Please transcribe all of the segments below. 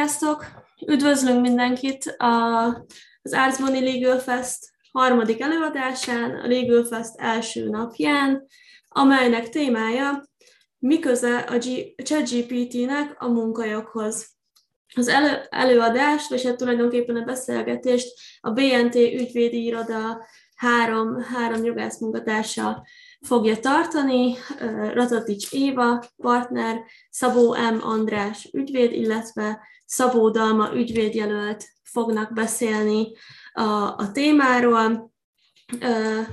Sziasztok! Üdvözlünk mindenkit a, az Money Legal Fest harmadik előadásán, a Legal Fest első napján, amelynek témája mi köze a ChatGPT-nek a munkajoghoz. Az elő, előadást, vagy hát tulajdonképpen a beszélgetést a BNT ügyvédi iroda három, három jogász munkatársa fogja tartani, Ratatics Éva partner, Szabó M. András ügyvéd, illetve Szabó Dalma ügyvédjelölt fognak beszélni a, a témáról. Uh,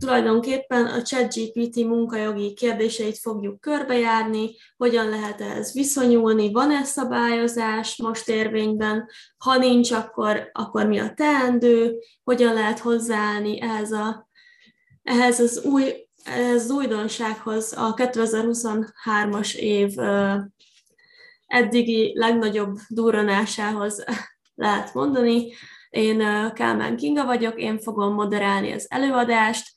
tulajdonképpen a ChatGPT munkajogi kérdéseit fogjuk körbejárni, hogyan lehet ehhez viszonyulni, van-e szabályozás most érvényben, ha nincs, akkor, akkor mi a teendő, hogyan lehet hozzáállni ehhez, a, ehhez az új ez újdonsághoz a 2023-as év eddigi legnagyobb durranásához lehet mondani. Én Kálmán Kinga vagyok, én fogom moderálni az előadást.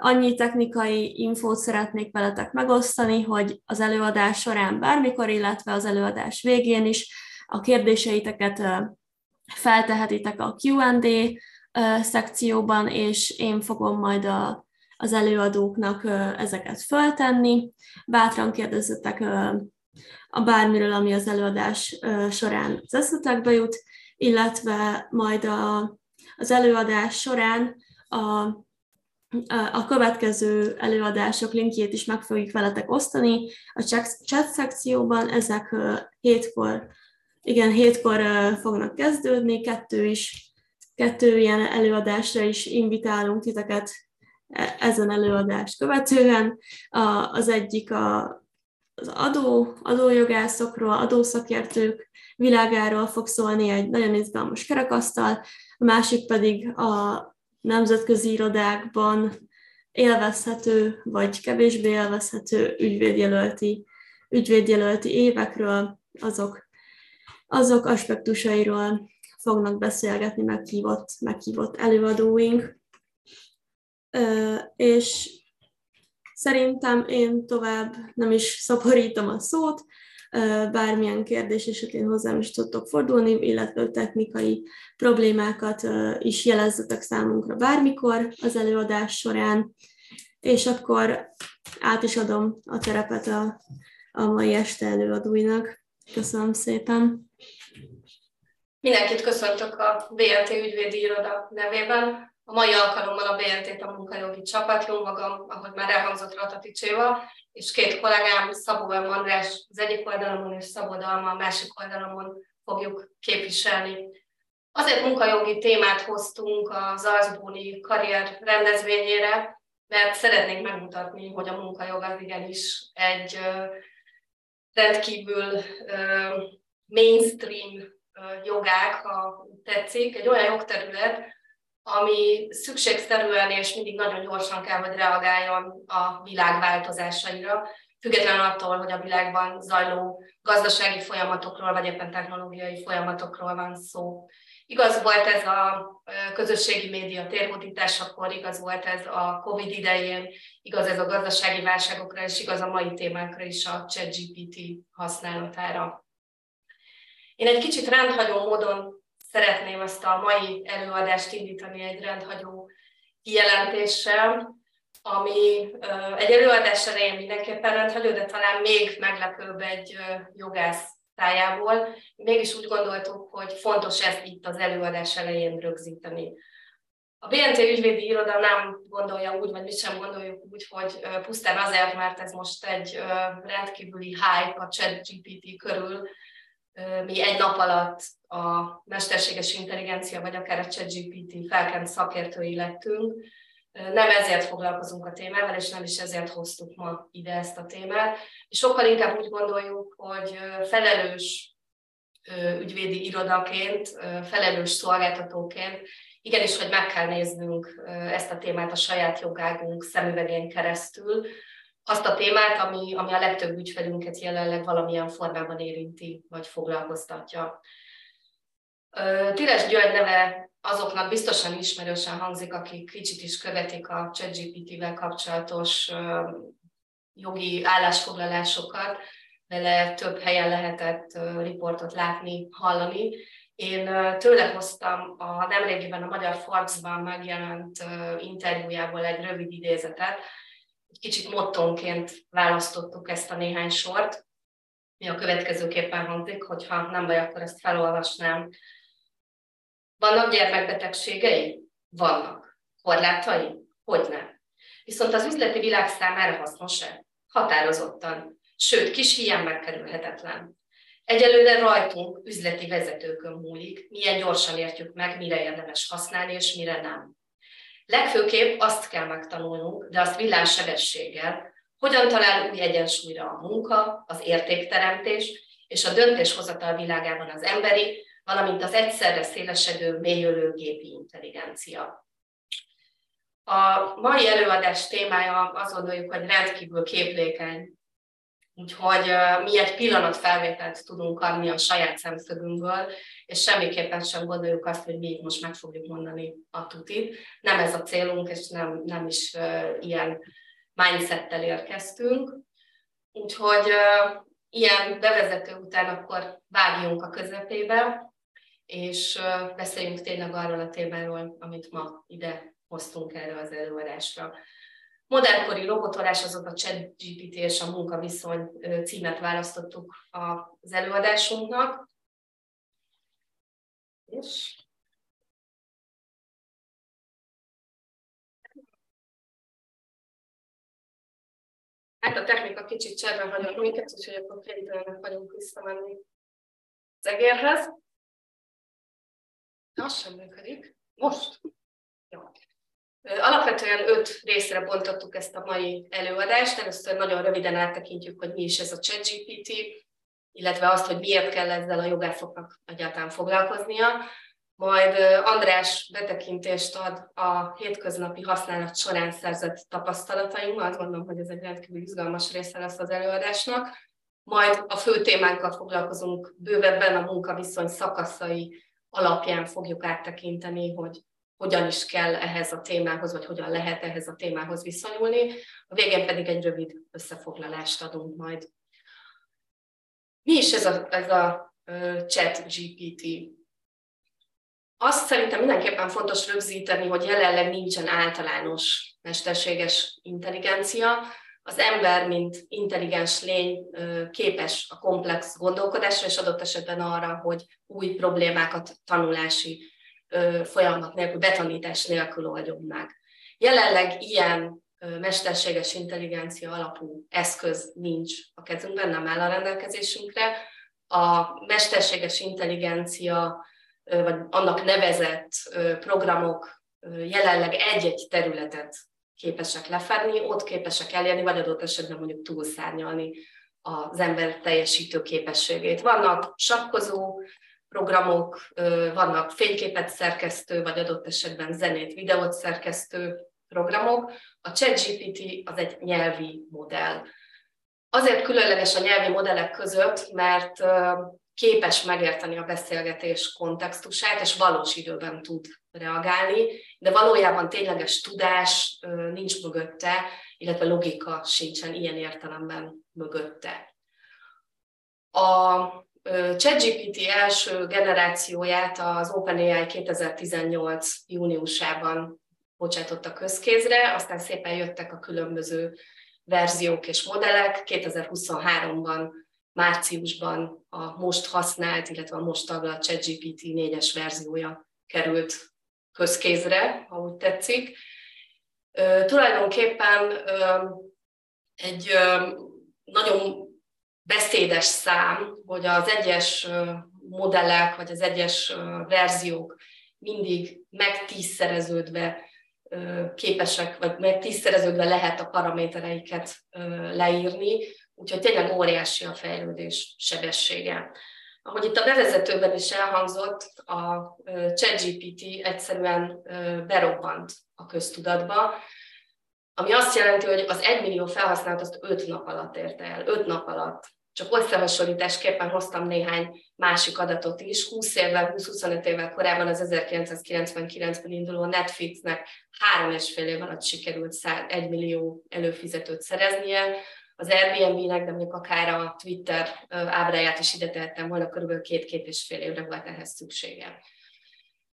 Annyi technikai infót szeretnék veletek megosztani, hogy az előadás során bármikor, illetve az előadás végén is a kérdéseiteket feltehetitek a Q&A szekcióban, és én fogom majd a, az előadóknak ezeket föltenni. Bátran kérdezzetek a bármiről, ami az előadás során az eszetekbe jut, illetve majd a, az előadás során a, a következő előadások linkjét is meg fogjuk veletek osztani a chat szekcióban. Ezek hétkor, igen, hétkor fognak kezdődni, kettő is, kettő ilyen előadásra is invitálunk titeket e, ezen előadást követően. Az egyik a az adó, adójogászokról, adószakértők világáról fog szólni egy nagyon izgalmas kerekasztal, a másik pedig a nemzetközi irodákban élvezhető vagy kevésbé élvezhető ügyvédjelölti, ügyvédjelölti évekről, azok, azok aspektusairól fognak beszélgetni meghívott, meghívott előadóink. És Szerintem én tovább nem is szaporítom a szót, bármilyen kérdés esetén hozzám is tudtok fordulni, illetve technikai problémákat is jelezzetek számunkra bármikor az előadás során, és akkor át is adom a terepet a, a mai este előadóinak. Köszönöm szépen! Mindenkit köszöntök a BLT ügyvédi iroda nevében. A mai alkalommal a BNT a munkajogi csapat, jó magam, ahogy már elhangzott Rataticséval, és két kollégám, Szabó M. András az egyik oldalon és Szabó Dalma a másik oldalon fogjuk képviselni. Azért munkajogi témát hoztunk az Alzbóni karrier rendezvényére, mert szeretnénk megmutatni, hogy a munkajog az igenis egy rendkívül mainstream jogák, ha tetszik, egy olyan jogterület, ami szükségszerűen és mindig nagyon gyorsan kell, hogy reagáljon a világ változásaira, függetlenül attól, hogy a világban zajló gazdasági folyamatokról, vagy éppen technológiai folyamatokról van szó. Igaz volt ez a közösségi média térhódításakor, igaz volt ez a COVID idején, igaz ez a gazdasági válságokra, és igaz a mai témákra is a ChatGPT használatára. Én egy kicsit rendhagyó módon szeretném ezt a mai előadást indítani egy rendhagyó kijelentéssel, ami egy előadás elején mindenképpen rendhagyó, de talán még meglepőbb egy jogász tájából. Mégis úgy gondoltuk, hogy fontos ezt itt az előadás elején rögzíteni. A BNT ügyvédi iroda nem gondolja úgy, vagy mi sem gondoljuk úgy, hogy pusztán azért, mert ez most egy rendkívüli hype a ChatGPT körül, mi egy nap alatt a mesterséges intelligencia, vagy akár a ChatGPT felkent szakértői lettünk. Nem ezért foglalkozunk a témával, és nem is ezért hoztuk ma ide ezt a témát. Sokkal inkább úgy gondoljuk, hogy felelős ügyvédi irodaként, felelős szolgáltatóként, igenis, hogy meg kell néznünk ezt a témát a saját jogágunk szemüvegén keresztül, azt a témát, ami, ami a legtöbb ügyfelünket jelenleg valamilyen formában érinti, vagy foglalkoztatja. Tires György neve azoknak biztosan ismerősen hangzik, akik kicsit is követik a ChatGPT-vel kapcsolatos jogi állásfoglalásokat. vele több helyen lehetett riportot látni, hallani. Én tőle hoztam a nemrégiben a Magyar Forbes-ban megjelent interjújából egy rövid idézetet, kicsit mottonként választottuk ezt a néhány sort, mi a következőképpen hangzik, hogyha nem baj, akkor ezt felolvasnám. Vannak gyermekbetegségei? Vannak. Korlátai? Hogyne. Viszont az üzleti világ számára hasznos-e? Határozottan. Sőt, kis hiány megkerülhetetlen. Egyelőre rajtunk, üzleti vezetőkön múlik, milyen gyorsan értjük meg, mire érdemes használni, és mire nem. Legfőképp azt kell megtanulnunk, de azt villámsebességgel, hogyan talál új egyensúlyra a munka, az értékteremtés és a döntéshozatal világában az emberi, valamint az egyszerre szélesedő, mélyülő gépi intelligencia. A mai előadás témája azt gondoljuk, hogy rendkívül képlékeny, úgyhogy mi egy pillanat felvételt tudunk adni a saját szemszögünkből, és semmiképpen sem gondoljuk azt, hogy mi most meg fogjuk mondani a tutit. Nem ez a célunk, és nem, nem is ilyen mindsettel érkeztünk. Úgyhogy ilyen bevezető után akkor vágjunk a közepébe, és beszéljünk tényleg arról a témáról, amit ma ide hoztunk erre az előadásra. Modernkori robotolás, azok a ChatGPT és a munkaviszony címet választottuk az előadásunknak. És Hát a technika kicsit cserben hagyott minket, úgyhogy akkor kénytelenek vagyunk visszamenni az egérhez. Az sem működik. Most? Jó. Alapvetően öt részre bontottuk ezt a mai előadást. Először nagyon röviden áttekintjük, hogy mi is ez a ChatGPT, illetve azt, hogy miért kell ezzel a jogászoknak egyáltalán foglalkoznia majd András betekintést ad a hétköznapi használat során szerzett tapasztalatainkba, azt gondolom, hogy ez egy rendkívül izgalmas része lesz az előadásnak. Majd a fő témánkkal foglalkozunk bővebben, a munkaviszony szakaszai alapján fogjuk áttekinteni, hogy hogyan is kell ehhez a témához, vagy hogyan lehet ehhez a témához viszonyulni. A végén pedig egy rövid összefoglalást adunk majd. Mi is ez a, ez a chat GPT? azt szerintem mindenképpen fontos rögzíteni, hogy jelenleg nincsen általános mesterséges intelligencia. Az ember, mint intelligens lény képes a komplex gondolkodásra, és adott esetben arra, hogy új problémákat tanulási folyamat nélkül, betanítás nélkül oldjon meg. Jelenleg ilyen mesterséges intelligencia alapú eszköz nincs a kezünkben, nem áll a rendelkezésünkre. A mesterséges intelligencia vagy annak nevezett programok jelenleg egy-egy területet képesek lefedni, ott képesek elérni, vagy adott esetben mondjuk túlszárnyalni az ember teljesítő képességét. Vannak sakkozó programok, vannak fényképet szerkesztő, vagy adott esetben zenét, videót szerkesztő programok. A ChatGPT az egy nyelvi modell. Azért különleges a nyelvi modellek között, mert képes megérteni a beszélgetés kontextusát, és valós időben tud reagálni, de valójában tényleges tudás nincs mögötte, illetve logika sincsen ilyen értelemben mögötte. A ChatGPT első generációját az OpenAI 2018. júniusában bocsátotta közkézre, aztán szépen jöttek a különböző verziók és modellek. 2023-ban márciusban a most használt, illetve a most taglalt ChatGPT 4-es verziója került közkézre, ha úgy tetszik. Ö, tulajdonképpen ö, egy ö, nagyon beszédes szám, hogy az egyes modellek, vagy az egyes verziók mindig megtízszereződve képesek, vagy megtízszereződve lehet a paramétereiket leírni, Úgyhogy tényleg óriási a fejlődés sebessége. Ahogy itt a bevezetőben is elhangzott, a ChatGPT egyszerűen berobbant a köztudatba, ami azt jelenti, hogy az 1 millió felhasználat azt 5 nap alatt érte el, 5 nap alatt. Csak összehasonlításképpen hoztam néhány másik adatot is. 20 évvel, 20-25 évvel korábban az 1999-ben induló Netflixnek három és fél év alatt sikerült 1 millió előfizetőt szereznie, az Airbnb-nek, de mondjuk akár a Twitter ábráját is ide tehettem volna, körülbelül két-két és fél évre volt ehhez szüksége.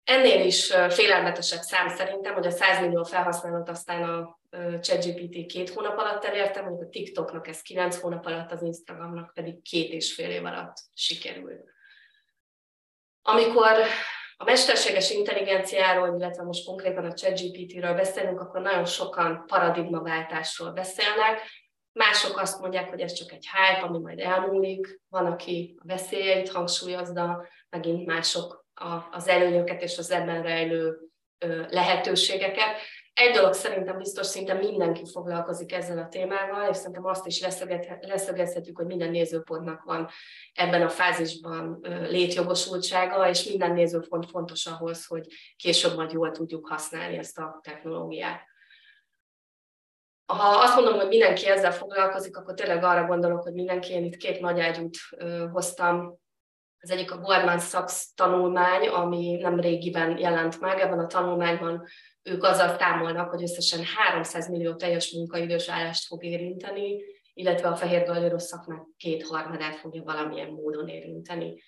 Ennél is félelmetesebb szám szerintem, hogy a 100 millió felhasználót aztán a ChatGPT két hónap alatt elérte, mondjuk a TikToknak ez kilenc hónap alatt, az Instagramnak pedig két és fél év alatt sikerült. Amikor a mesterséges intelligenciáról, illetve most konkrétan a ChatGPT-ről beszélünk, akkor nagyon sokan paradigmaváltásról beszélnek. Mások azt mondják, hogy ez csak egy hype, ami majd elmúlik. Van, aki a veszélyeit hangsúlyozza, megint mások az előnyöket és az ebben rejlő lehetőségeket. Egy dolog szerintem biztos szinte mindenki foglalkozik ezzel a témával, és szerintem azt is leszögezhetjük, hogy minden nézőpontnak van ebben a fázisban létjogosultsága, és minden nézőpont fontos ahhoz, hogy később majd jól tudjuk használni ezt a technológiát. Ha azt mondom, hogy mindenki ezzel foglalkozik, akkor tényleg arra gondolok, hogy mindenki, én itt két nagy ágyút hoztam az egyik a Goldman Sachs tanulmány, ami nem régiben jelent meg. Ebben a tanulmányban ők azzal számolnak, hogy összesen 300 millió teljes munkaidős állást fog érinteni, illetve a fehér galléros szakmák kétharmadát fogja valamilyen módon érinteni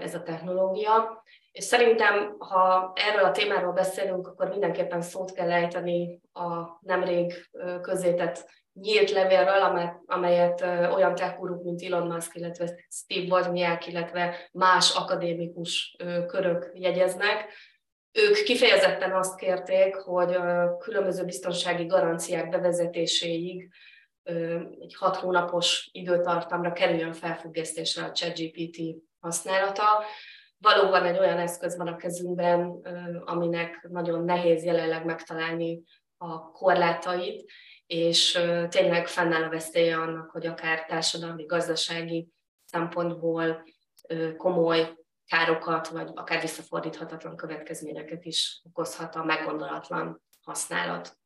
ez a technológia. És szerintem, ha erről a témáról beszélünk, akkor mindenképpen szót kell ejteni a nemrég közzétett nyílt levélről, amelyet olyan techguruk, mint Elon Musk, illetve Steve Wozniak, illetve más akadémikus körök jegyeznek. Ők kifejezetten azt kérték, hogy a különböző biztonsági garanciák bevezetéséig egy hat hónapos időtartamra kerüljön felfüggesztésre a ChatGPT használata. Valóban egy olyan eszköz van a kezünkben, aminek nagyon nehéz jelenleg megtalálni a korlátait, és tényleg fennáll a veszélye annak, hogy akár társadalmi, gazdasági szempontból komoly károkat, vagy akár visszafordíthatatlan következményeket is okozhat a meggondolatlan használat.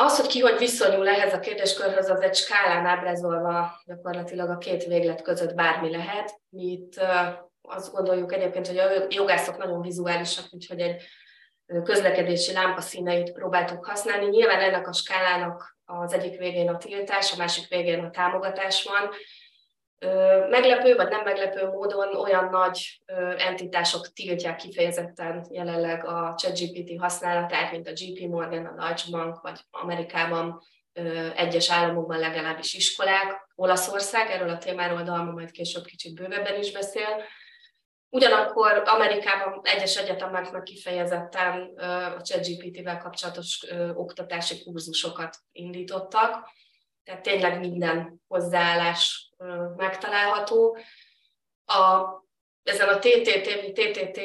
Az, hogy ki hogy viszonyul ehhez a kérdéskörhöz, az egy skálán ábrázolva gyakorlatilag a két véglet között bármi lehet. Mi itt azt gondoljuk egyébként, hogy a jogászok nagyon vizuálisak, úgyhogy egy közlekedési lámpa színeit próbáltuk használni. Nyilván ennek a skálának az egyik végén a tiltás, a másik végén a támogatás van. Meglepő vagy nem meglepő módon olyan nagy entitások tiltják kifejezetten jelenleg a ChatGPT használatát, mint a JP Morgan, a Deutsche Bank, vagy Amerikában egyes államokban legalábbis iskolák. Olaszország, erről a témáról Dalma majd később kicsit bővebben is beszél. Ugyanakkor Amerikában egyes egyetemeknek kifejezetten a ChatGPT-vel kapcsolatos oktatási kurzusokat indítottak, tehát tényleg minden hozzáállás megtalálható. A, ezen a TTT, TTT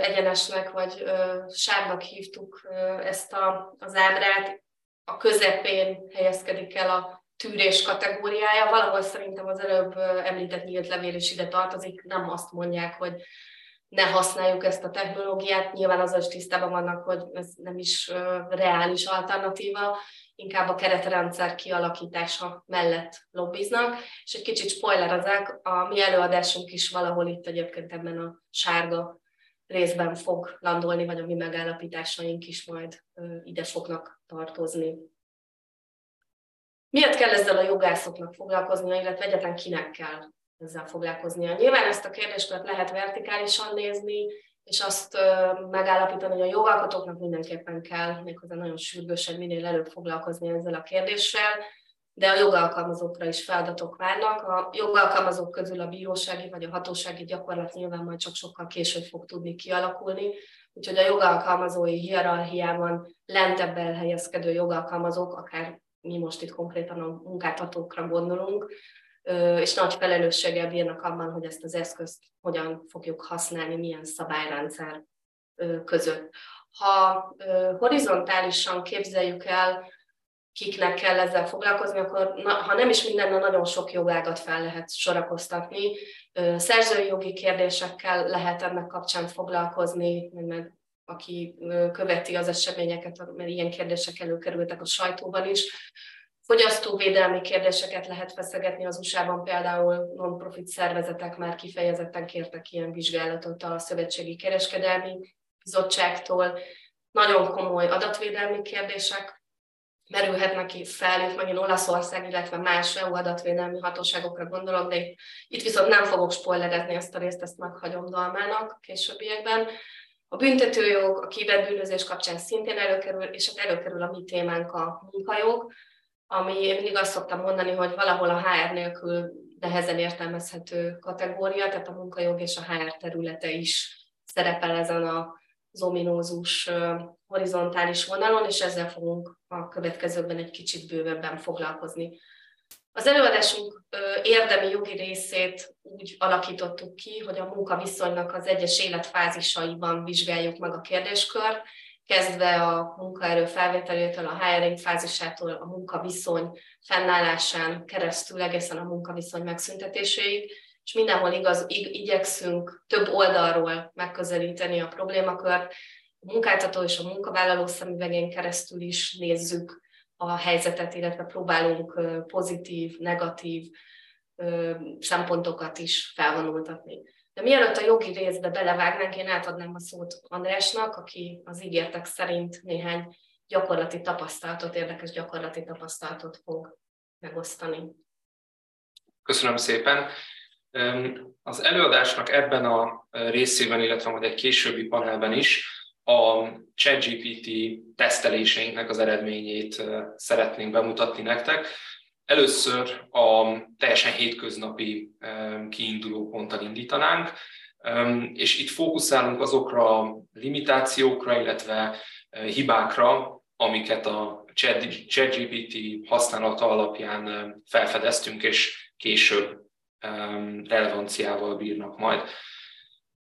egyenesnek vagy sárnak hívtuk ezt a, az ábrát, a közepén helyezkedik el a tűrés kategóriája. Valahol szerintem az előbb említett nyílt levél is ide tartozik, nem azt mondják, hogy ne használjuk ezt a technológiát. Nyilván az is tisztában vannak, hogy ez nem is reális alternatíva, inkább a keretrendszer kialakítása mellett lobbiznak. És egy kicsit spoilerezek, a mi előadásunk is valahol itt egyébként ebben a sárga részben fog landolni, vagy a mi megállapításaink is majd ide fognak tartozni. Miért kell ezzel a jogászoknak foglalkoznia, illetve egyetlen kinek kell ezzel foglalkoznia? Nyilván ezt a kérdéskört lehet vertikálisan nézni, és azt megállapítani, hogy a jogalkotóknak mindenképpen kell méghozzá nagyon sürgősen minél előbb foglalkozni ezzel a kérdéssel, de a jogalkalmazókra is feladatok várnak. A jogalkalmazók közül a bírósági vagy a hatósági gyakorlat nyilván majd csak sokkal később fog tudni kialakulni, úgyhogy a jogalkalmazói hierarchiában lentebb elhelyezkedő jogalkalmazók, akár mi most itt konkrétan a munkáltatókra gondolunk, és nagy felelősséggel bírnak abban, hogy ezt az eszközt hogyan fogjuk használni, milyen szabályrendszer között. Ha horizontálisan képzeljük el, kiknek kell ezzel foglalkozni, akkor ha nem is minden, nagyon sok jogágat fel lehet sorakoztatni. Szerzői jogi kérdésekkel lehet ennek kapcsán foglalkozni, meg aki követi az eseményeket, mert ilyen kérdések előkerültek a sajtóban is. Fogyasztóvédelmi kérdéseket lehet feszegetni az USA-ban, például non-profit szervezetek már kifejezetten kértek ilyen vizsgálatot a Szövetségi Kereskedelmi Bizottságtól. Nagyon komoly adatvédelmi kérdések merülhetnek ki fel, itt megint Olaszország, illetve más EU adatvédelmi hatóságokra gondolok, de itt, itt viszont nem fogok spoilerezni ezt a részt, ezt meghagyom Dalmának későbbiekben. A büntetőjog, a kiberbűnözés kapcsán szintén előkerül, és hát előkerül a mi témánk a munkajog, ami én mindig azt szoktam mondani, hogy valahol a HR nélkül nehezen értelmezhető kategória, tehát a munkajog és a HR területe is szerepel ezen az ominózus horizontális vonalon, és ezzel fogunk a következőkben egy kicsit bővebben foglalkozni. Az előadásunk érdemi jogi részét úgy alakítottuk ki, hogy a munkaviszonynak az egyes életfázisaiban vizsgáljuk meg a kérdéskört, kezdve a munkaerő felvételétől, a hiring fázisától, a munkaviszony fennállásán keresztül egészen a munkaviszony megszüntetéséig, és mindenhol igaz, igyekszünk több oldalról megközelíteni a problémakört, a munkáltató és a munkavállaló szemüvegén keresztül is nézzük a helyzetet, illetve próbálunk pozitív, negatív szempontokat is felvonultatni. De mielőtt a jogi részbe belevágnánk, én átadnám a szót Andrásnak, aki az ígértek szerint néhány gyakorlati tapasztalatot, érdekes gyakorlati tapasztalatot fog megosztani. Köszönöm szépen. Az előadásnak ebben a részében, illetve majd egy későbbi panelben is a ChatGPT teszteléseinknek az eredményét szeretnénk bemutatni nektek. Először a teljesen hétköznapi kiinduló ponttal indítanánk, és itt fókuszálunk azokra a limitációkra, illetve hibákra, amiket a ChatGPT használata alapján felfedeztünk, és később relevanciával bírnak majd.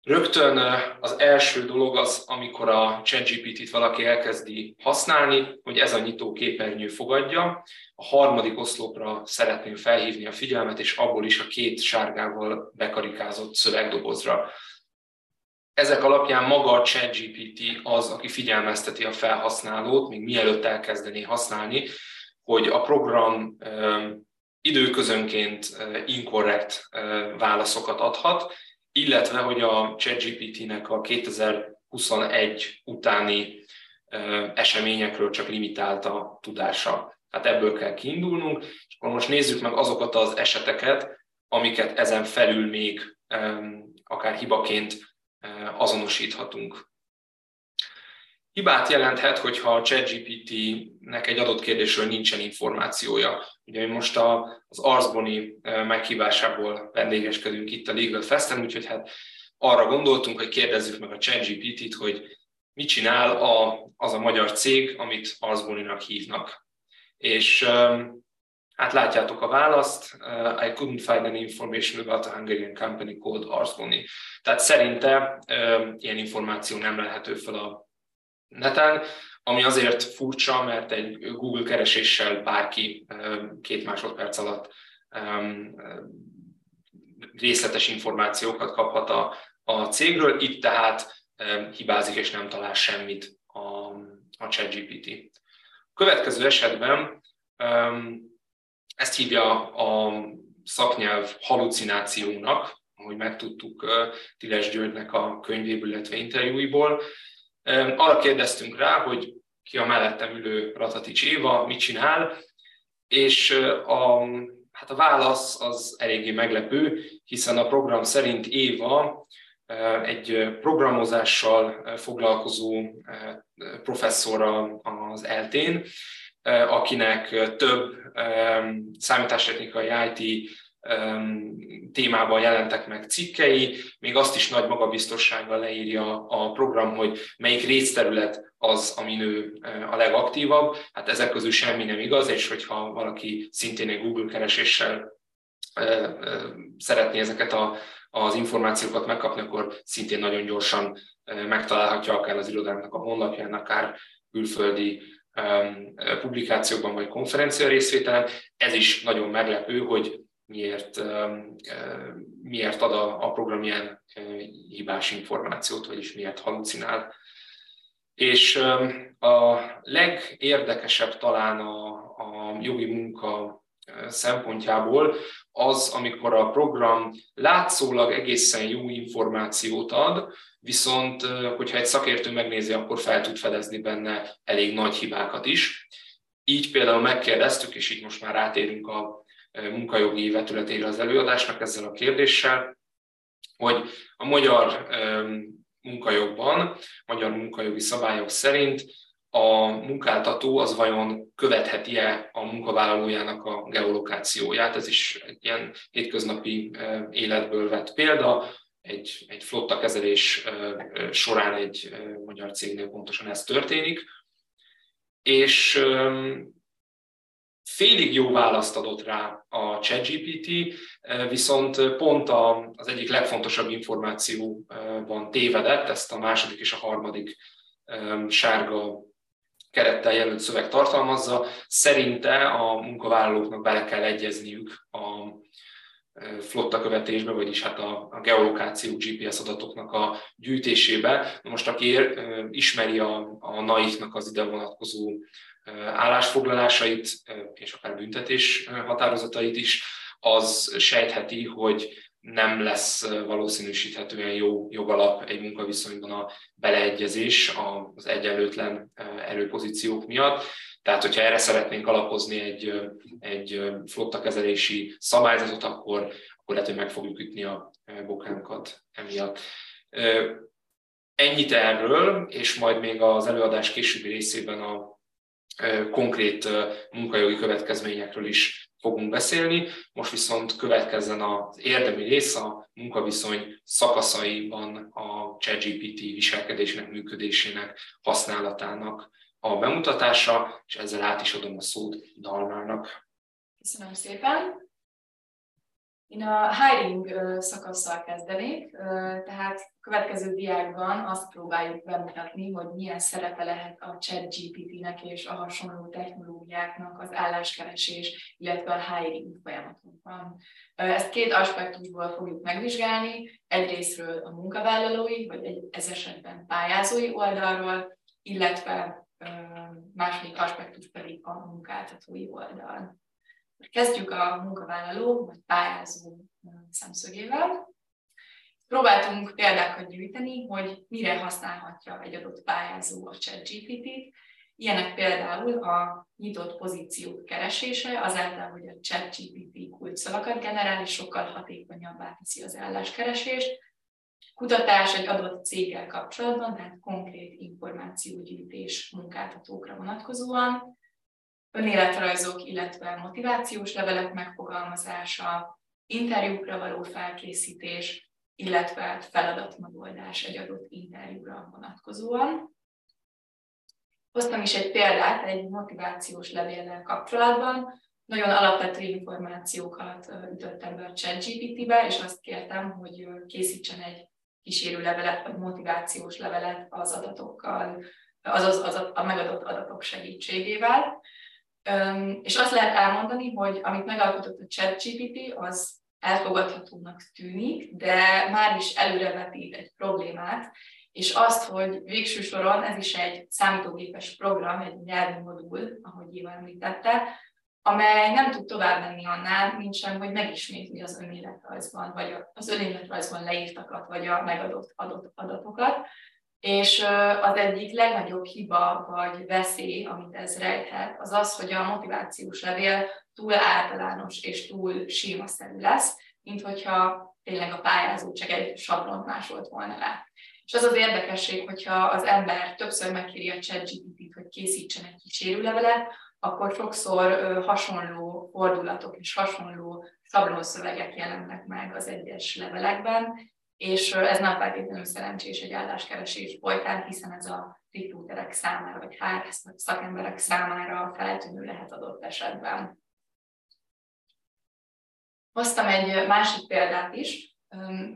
Rögtön az első dolog az, amikor a ChatGPT-t valaki elkezdi használni, hogy ez a nyitó képernyő fogadja. A harmadik oszlopra szeretném felhívni a figyelmet, és abból is a két sárgával bekarikázott szövegdobozra. Ezek alapján maga a ChatGPT az, aki figyelmezteti a felhasználót, még mielőtt elkezdené használni, hogy a program időközönként inkorrekt válaszokat adhat, illetve hogy a ChatGPT-nek a 2021 utáni eseményekről csak limitált a tudása. Tehát ebből kell kiindulnunk, és akkor most nézzük meg azokat az eseteket, amiket ezen felül még akár hibaként azonosíthatunk. Hibát jelenthet, hogyha a ChatGPT-nek egy adott kérdésről nincsen információja. Ugye mi most a, az Arzboni meghívásából vendégeskedünk itt a Legal Festen, úgyhogy hát arra gondoltunk, hogy kérdezzük meg a ChatGPT-t, hogy mit csinál a, az a magyar cég, amit Arzboninak hívnak. És hát látjátok a választ, I couldn't find any information about a Hungarian company called Arzboni. Tehát szerinte ilyen információ nem lehető fel a neten, ami azért furcsa, mert egy Google kereséssel bárki két másodperc alatt részletes információkat kaphat a, a cégről, itt tehát hibázik és nem talál semmit a, a ChatGPT. Következő esetben ezt hívja a szaknyelv halucinációnak, ahogy megtudtuk Tiles Györgynek a könyvéből, illetve interjúiból. Arra kérdeztünk rá, hogy ki a mellettem ülő Ratatics Éva, mit csinál, és a, hát a válasz az eléggé meglepő, hiszen a program szerint Éva egy programozással foglalkozó professzora az eltén, akinek több számítástechnikai IT témában jelentek meg cikkei, még azt is nagy magabiztossággal leírja a program, hogy melyik részterület az, ami ő a legaktívabb. Hát ezek közül semmi nem igaz, és hogyha valaki szintén egy Google kereséssel szeretné ezeket a, az információkat megkapni, akkor szintén nagyon gyorsan megtalálhatja akár az irodának a honlapján, akár külföldi publikációkban vagy konferencia részvételen. Ez is nagyon meglepő, hogy miért, miért ad a, a program ilyen hibás információt, vagyis miért halucinál. És a legérdekesebb talán a, a jogi munka szempontjából az, amikor a program látszólag egészen jó információt ad, viszont hogyha egy szakértő megnézi, akkor fel tud fedezni benne elég nagy hibákat is. így például megkérdeztük, és így most már rátérünk a munkajogi vetületére az előadásnak ezzel a kérdéssel, hogy a magyar munkajogban, magyar munkajogi szabályok szerint a munkáltató az vajon követheti-e a munkavállalójának a geolokációját. Ez is egy ilyen hétköznapi életből vett példa. Egy, egy flotta kezelés során egy magyar cégnél pontosan ez történik. És félig jó választ adott rá a ChatGPT, viszont pont az egyik legfontosabb információban tévedett, ezt a második és a harmadik sárga kerettel jelölt szöveg tartalmazza. Szerinte a munkavállalóknak bele kell egyezniük a flotta követésbe, vagyis hát a, a geolokáció GPS adatoknak a gyűjtésébe. Most aki ismeri a, a NAIF-nak az ide vonatkozó állásfoglalásait, és akár büntetés határozatait is, az sejtheti, hogy nem lesz valószínűsíthetően jó jogalap egy munkaviszonyban a beleegyezés az egyenlőtlen erőpozíciók miatt. Tehát, hogyha erre szeretnénk alapozni egy, egy flotta kezelési szabályzatot, akkor, akkor lehet, hogy meg fogjuk ütni a bokánkat emiatt. Ennyit erről, és majd még az előadás későbbi részében a konkrét munkajogi következményekről is fogunk beszélni. Most viszont következzen az érdemi rész a munkaviszony szakaszaiban a ChatGPT viselkedésének, működésének, használatának a bemutatása, és ezzel át is adom a szót Dalmának. Köszönöm szépen! Én a hiring szakaszsal kezdenék, tehát következő diákban azt próbáljuk bemutatni, hogy milyen szerepe lehet a chat GPT-nek és a hasonló technológiáknak az álláskeresés, illetve a hiring folyamatokban. Ezt két aspektusból fogjuk megvizsgálni, egyrésztről a munkavállalói, vagy ez esetben pályázói oldalról, illetve második aspektus pedig a munkáltatói oldal. Kezdjük a munkavállaló vagy pályázó szemszögével. Próbáltunk példákat gyűjteni, hogy mire használhatja egy adott pályázó a ChatGPT-t. Ilyenek például a nyitott pozíciók keresése, azáltal, hogy a ChatGPT kulcsszavakat generál, és sokkal hatékonyabbá teszi az álláskeresést. Kutatás egy adott céggel kapcsolatban, tehát konkrét információgyűjtés munkáltatókra vonatkozóan önéletrajzok, illetve motivációs levelek megfogalmazása, interjúkra való felkészítés, illetve feladatmegoldás egy adott interjúra vonatkozóan. Hoztam is egy példát egy motivációs levéllel kapcsolatban. Nagyon alapvető információkat ütöttem be a ChatGPT-be, és azt kértem, hogy készítsen egy kísérő levelet, vagy motivációs levelet az adatokkal, azaz az a megadott adatok segítségével. És azt lehet elmondani, hogy amit megalkotott a ChatGPT, az elfogadhatónak tűnik, de már is előrevetít egy problémát, és azt, hogy végső soron ez is egy számítógépes program, egy nyelvi modul, ahogy Éva említette, amely nem tud tovább menni annál, mint sem, hogy megismétli az önéletrajzban, vagy az önéletrajzban leírtakat, vagy a megadott adott adatokat, és az egyik legnagyobb hiba vagy veszély, amit ez rejthet, az az, hogy a motivációs levél túl általános és túl símaszerű lesz, mint hogyha tényleg a pályázó csak egy sablont másolt volna rá. És az az érdekesség, hogyha az ember többször megkéri a ChatGPT-t, hogy készítsen egy kísérőlevelet, akkor sokszor hasonló fordulatok és hasonló sablonszövegek jelennek meg az egyes levelekben, és ez nem feltétlenül szerencsés egy álláskeresés folytán, hiszen ez a recruiterek számára, vagy HR szakemberek számára feltűnő lehet adott esetben. Hoztam egy másik példát is.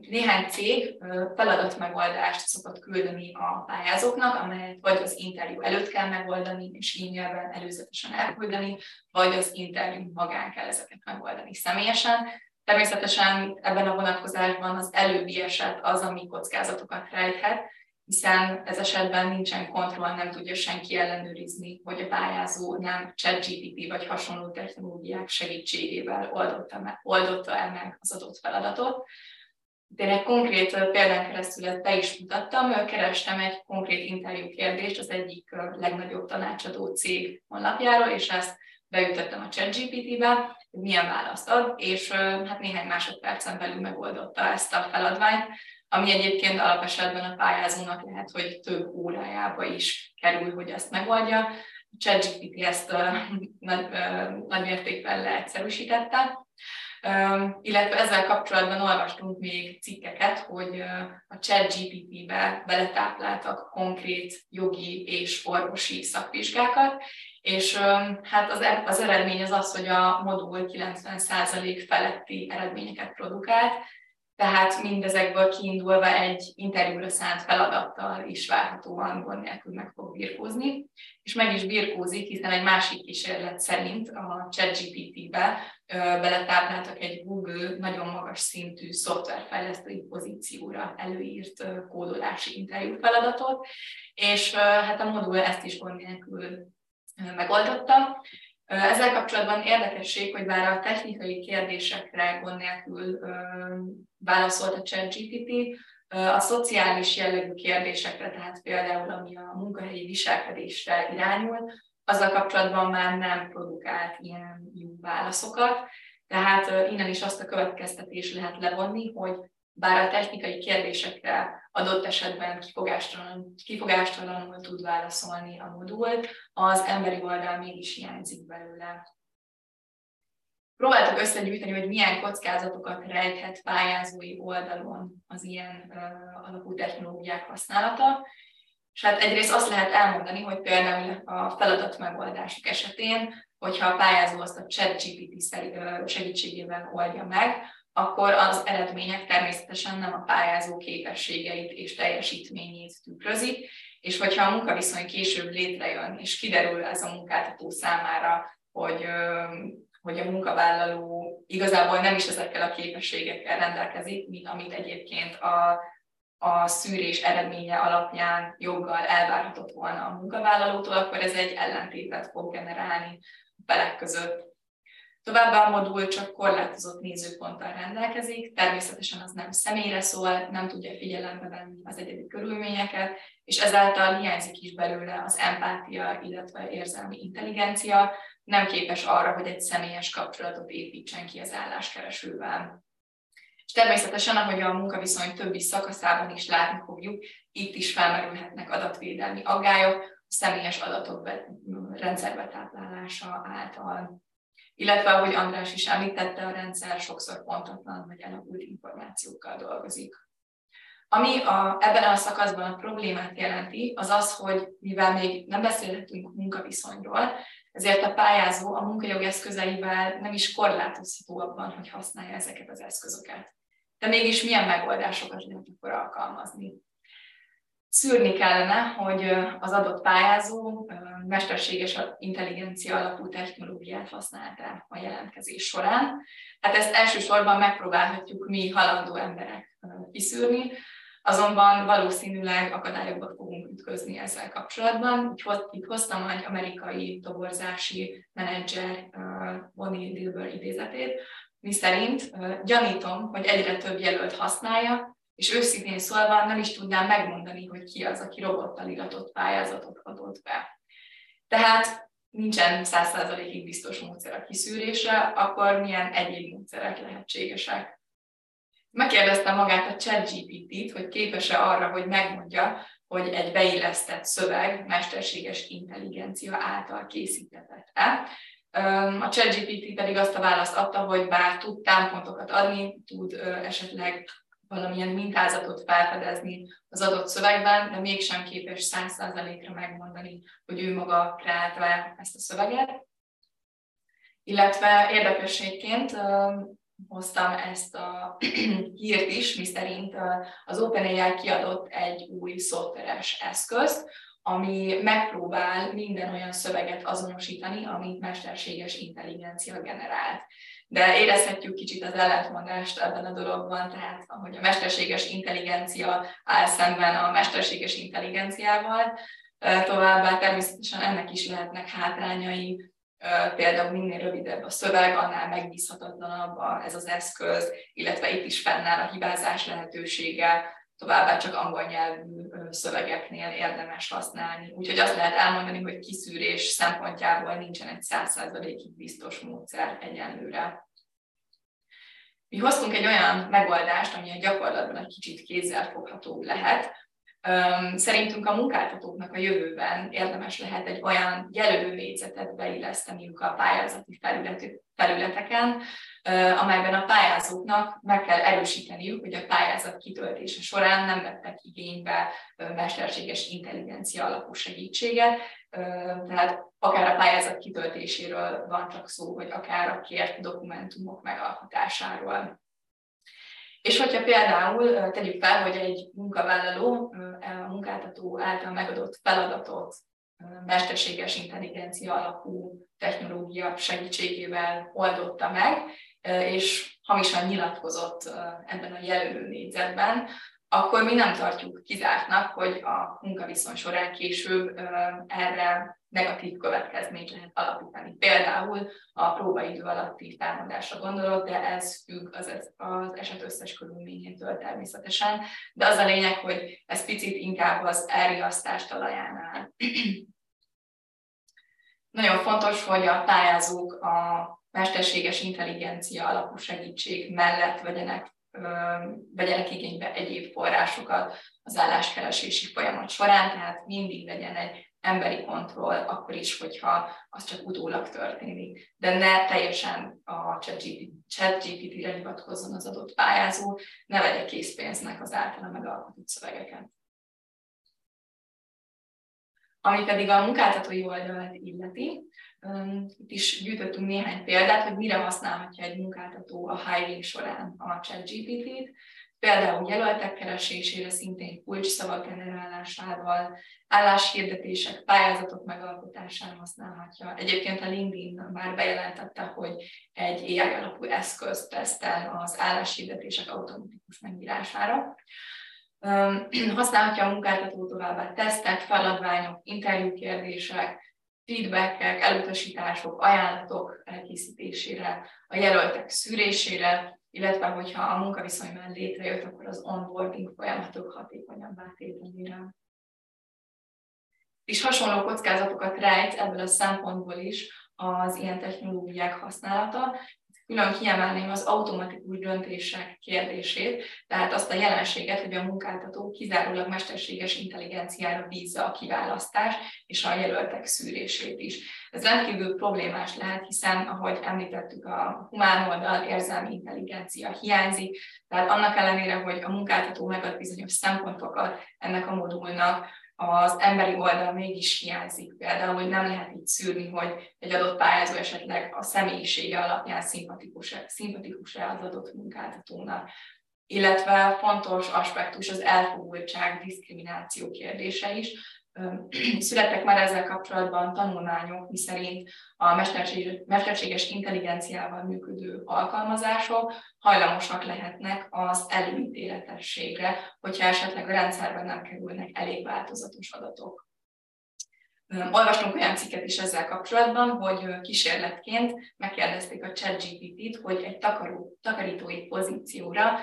Néhány cég feladatmegoldást szokott küldeni a pályázóknak, amelyet vagy az interjú előtt kell megoldani, és e-mailben előzetesen elküldeni, vagy az interjú magán kell ezeket megoldani személyesen. Természetesen ebben a vonatkozásban az előbbi eset az, ami kockázatokat rejthet, hiszen ez esetben nincsen kontroll, nem tudja senki ellenőrizni, hogy a pályázó nem ChatGPT vagy hasonló technológiák segítségével oldotta, meg, oldotta el meg az adott feladatot. Én egy konkrét példán keresztül ezt be is mutattam, kerestem egy konkrét interjú kérdést az egyik legnagyobb tanácsadó cég honlapjáról, és ezt beütöttem a ChatGPT-be, hogy milyen választ ad, és hát néhány másodpercen belül megoldotta ezt a feladványt, ami egyébként alapesetben a pályázónak lehet, hogy több órájába is kerül, hogy ezt megoldja. ChatGPT ezt nagy, nagy mértékben leegyszerűsítette, illetve ezzel kapcsolatban olvastunk még cikkeket, hogy a ChatGPT-be beletápláltak konkrét jogi és orvosi szakvizsgákat, és hát az, e-, az eredmény az az, hogy a modul 90% feletti eredményeket produkált, tehát mindezekből kiindulva egy interjúra szánt feladattal is várhatóan gond nélkül meg fog birkózni, és meg is birkózik, hiszen egy másik kísérlet szerint a ChatGPT-be beletápláltak egy Google nagyon magas szintű szoftverfejlesztői pozícióra előírt kódolási interjú feladatot, és hát a modul ezt is gond nélkül megoldotta. Ezzel kapcsolatban érdekesség, hogy bár a technikai kérdésekre gond nélkül válaszolt a ChatGPT, a szociális jellegű kérdésekre, tehát például ami a munkahelyi viselkedésre irányul, azzal kapcsolatban már nem produkált ilyen jó válaszokat. Tehát innen is azt a következtetés lehet levonni, hogy bár a technikai kérdésekre adott esetben kifogástalan, kifogástalanul tud válaszolni a modul, az emberi oldal mégis hiányzik belőle. Próbáltuk összegyűjteni, hogy milyen kockázatokat rejthet pályázói oldalon az ilyen uh, alapú technológiák használata. És hát egyrészt azt lehet elmondani, hogy például a feladat megoldások esetén, hogyha a pályázó azt a ChatGPT segítségével oldja meg, akkor az eredmények természetesen nem a pályázó képességeit és teljesítményét tükrözik, és hogyha a munkaviszony később létrejön, és kiderül ez a munkáltató számára, hogy, hogy a munkavállaló igazából nem is ezekkel a képességekkel rendelkezik, mint amit egyébként a, a szűrés eredménye alapján joggal elvárhatott volna a munkavállalótól, akkor ez egy ellentétet fog generálni a felek között. Továbbá a modul csak korlátozott nézőponttal rendelkezik, természetesen az nem személyre szól, nem tudja figyelembe venni az egyedi körülményeket, és ezáltal hiányzik is belőle az empátia, illetve érzelmi intelligencia, nem képes arra, hogy egy személyes kapcsolatot építsen ki az álláskeresővel. És természetesen, ahogy a munkaviszony többi szakaszában is látni fogjuk, itt is felmerülhetnek adatvédelmi aggályok, a személyes adatok rendszerbetáplálása által illetve ahogy András is említette, a rendszer sokszor pontatlan vagy elavult információkkal dolgozik. Ami a, ebben a szakaszban a problémát jelenti, az az, hogy mivel még nem beszélhetünk munkaviszonyról, ezért a pályázó a munkajog eszközeivel nem is korlátozható abban, hogy használja ezeket az eszközöket. De mégis milyen megoldásokat lehet akkor alkalmazni? Szűrni kellene, hogy az adott pályázó mesterséges intelligencia alapú technológiát használta a jelentkezés során. Hát ezt elsősorban megpróbálhatjuk mi halandó emberek kiszűrni, azonban valószínűleg akadályokba fogunk ütközni ezzel kapcsolatban. Itt hoztam egy amerikai toborzási menedzser Bonnie Dilber idézetét, mi szerint gyanítom, hogy egyre több jelölt használja, és őszintén szólva nem is tudnám megmondani, hogy ki az, aki robottal iratott pályázatot adott be. Tehát nincsen 100%-ig biztos módszer a kiszűrésre, akkor milyen egyéb módszerek lehetségesek. Megkérdeztem magát a ChatGPT-t, hogy képes-e arra, hogy megmondja, hogy egy beillesztett szöveg mesterséges intelligencia által készítetett-e. A ChatGPT pedig azt a választ adta, hogy bár tud támpontokat adni, tud esetleg valamilyen mintázatot felfedezni az adott szövegben, de mégsem képes 100%-ra megmondani, hogy ő maga kreálta ezt a szöveget. Illetve érdekességként hoztam ezt a hírt is, miszerint az OpenAI kiadott egy új szoftveres eszközt, ami megpróbál minden olyan szöveget azonosítani, amit mesterséges intelligencia generált de érezhetjük kicsit az ellentmondást ebben a dologban, tehát ahogy a mesterséges intelligencia áll szemben a mesterséges intelligenciával, továbbá természetesen ennek is lehetnek hátrányai, például minél rövidebb a szöveg, annál megbízhatatlanabb ez az eszköz, illetve itt is fennáll a hibázás lehetősége, továbbá csak angol nyelvű szövegeknél érdemes használni. Úgyhogy azt lehet elmondani, hogy kiszűrés szempontjából nincsen egy 100%-ig biztos módszer egyenlőre. Mi hoztunk egy olyan megoldást, ami a gyakorlatban egy kicsit kézzelfoghatóbb lehet, Szerintünk a munkáltatóknak a jövőben érdemes lehet egy olyan jelölőnégyzetet beilleszteniük a pályázati felületeken, amelyben a pályázóknak meg kell erősíteniük, hogy a pályázat kitöltése során nem vettek igénybe mesterséges intelligencia alapú segítséget, tehát akár a pályázat kitöltéséről van csak szó, vagy akár a kért dokumentumok megalkotásáról. És hogyha például tegyük fel, hogy egy munkavállaló a munkáltató által megadott feladatot mesterséges intelligencia alapú technológia segítségével oldotta meg, és hamisan nyilatkozott ebben a jelölő négyzetben, akkor mi nem tartjuk kizártnak, hogy a munkaviszony során később erre negatív következményt lehet alapítani. Például a próbaidő alatti felmondásra gondolok, de ez függ az, az eset összes körülményétől természetesen. De az a lényeg, hogy ez picit inkább az elriasztás talajánál. Nagyon fontos, hogy a pályázók a mesterséges intelligencia alapú segítség mellett vegyenek vegyenek igénybe egyéb forrásokat az álláskeresési folyamat során, tehát mindig legyen egy emberi kontroll, akkor is, hogyha az csak utólag történik. De ne teljesen a ChatGPT-re hivatkozzon az adott pályázó, ne vegye készpénznek az általa megalkotott szövegeket. Ami pedig a munkáltatói oldalt illeti, itt is gyűjtöttünk néhány példát, hogy mire használhatja egy munkáltató a hiring során a ChatGPT-t. Például jelöltek keresésére szintén kulcsszavak generálásával, álláshirdetések, pályázatok megalkotására használhatja. Egyébként a LinkedIn már bejelentette, hogy egy AI alapú eszközt tesztel az álláshirdetések automatikus megírására. Használhatja a munkáltató továbbá tesztek, feladványok, interjúkérdések, feedbackek, elutasítások, ajánlatok elkészítésére, a jelöltek szűrésére, illetve hogyha a munkaviszony már létrejött, akkor az onboarding folyamatok hatékonyabbá tételére. És hasonló kockázatokat rejt ebből a szempontból is az ilyen technológiák használata, külön kiemelném az automatikus döntések kérdését, tehát azt a jelenséget, hogy a munkáltató kizárólag mesterséges intelligenciára bízza a kiválasztást és a jelöltek szűrését is. Ez rendkívül problémás lehet, hiszen, ahogy említettük, a humán oldal érzelmi intelligencia hiányzik, tehát annak ellenére, hogy a munkáltató megad bizonyos szempontokat ennek a modulnak, az emberi oldal mégis hiányzik. Például, hogy nem lehet így szűrni, hogy egy adott pályázó esetleg a személyisége alapján szimpatikus-e, szimpatikus az adott munkáltatónak. Illetve fontos aspektus az elfogultság, diszkrimináció kérdése is, Születtek már ezzel kapcsolatban tanulmányok, miszerint a mesterséges intelligenciával működő alkalmazások hajlamosak lehetnek az előítéletességre, hogyha esetleg a rendszerben nem kerülnek elég változatos adatok. Olvastunk olyan cikket is ezzel kapcsolatban, hogy kísérletként megkérdezték a ChatGPT-t, hogy egy takaró, takarítói pozícióra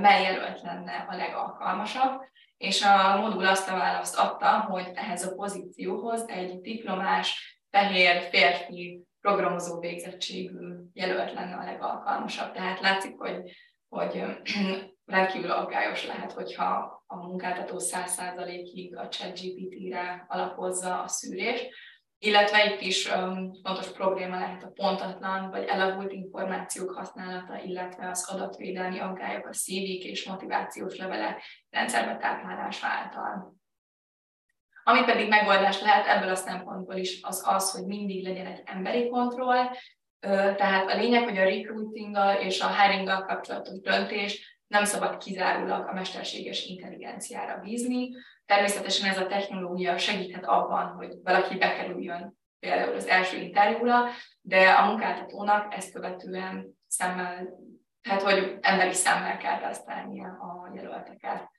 mely jelölt lenne a legalkalmasabb, és a modul azt a választ adta, hogy ehhez a pozícióhoz egy diplomás, fehér, férfi, programozó végzettségű jelölt lenne a legalkalmasabb. Tehát látszik, hogy, hogy rendkívül aggályos lehet, hogyha a munkáltató 100%-ig a ChatGPT-re alapozza a szűrést, illetve itt is um, fontos probléma lehet a pontatlan vagy elavult információk használata, illetve az adatvédelmi aggályok, a szívik és motivációs levelek rendszerbe táplálása által. Ami pedig megoldás lehet ebből a szempontból is, az az, hogy mindig legyen egy emberi kontroll, tehát a lényeg, hogy a recruitinggal és a hiringgal kapcsolatos döntés nem szabad kizárólag a mesterséges intelligenciára bízni, Természetesen ez a technológia segíthet abban, hogy valaki bekerüljön például az első interjúra, de a munkáltatónak ezt követően szemmel, tehát hogy emberi szemmel kell tesztelnie a jelölteket.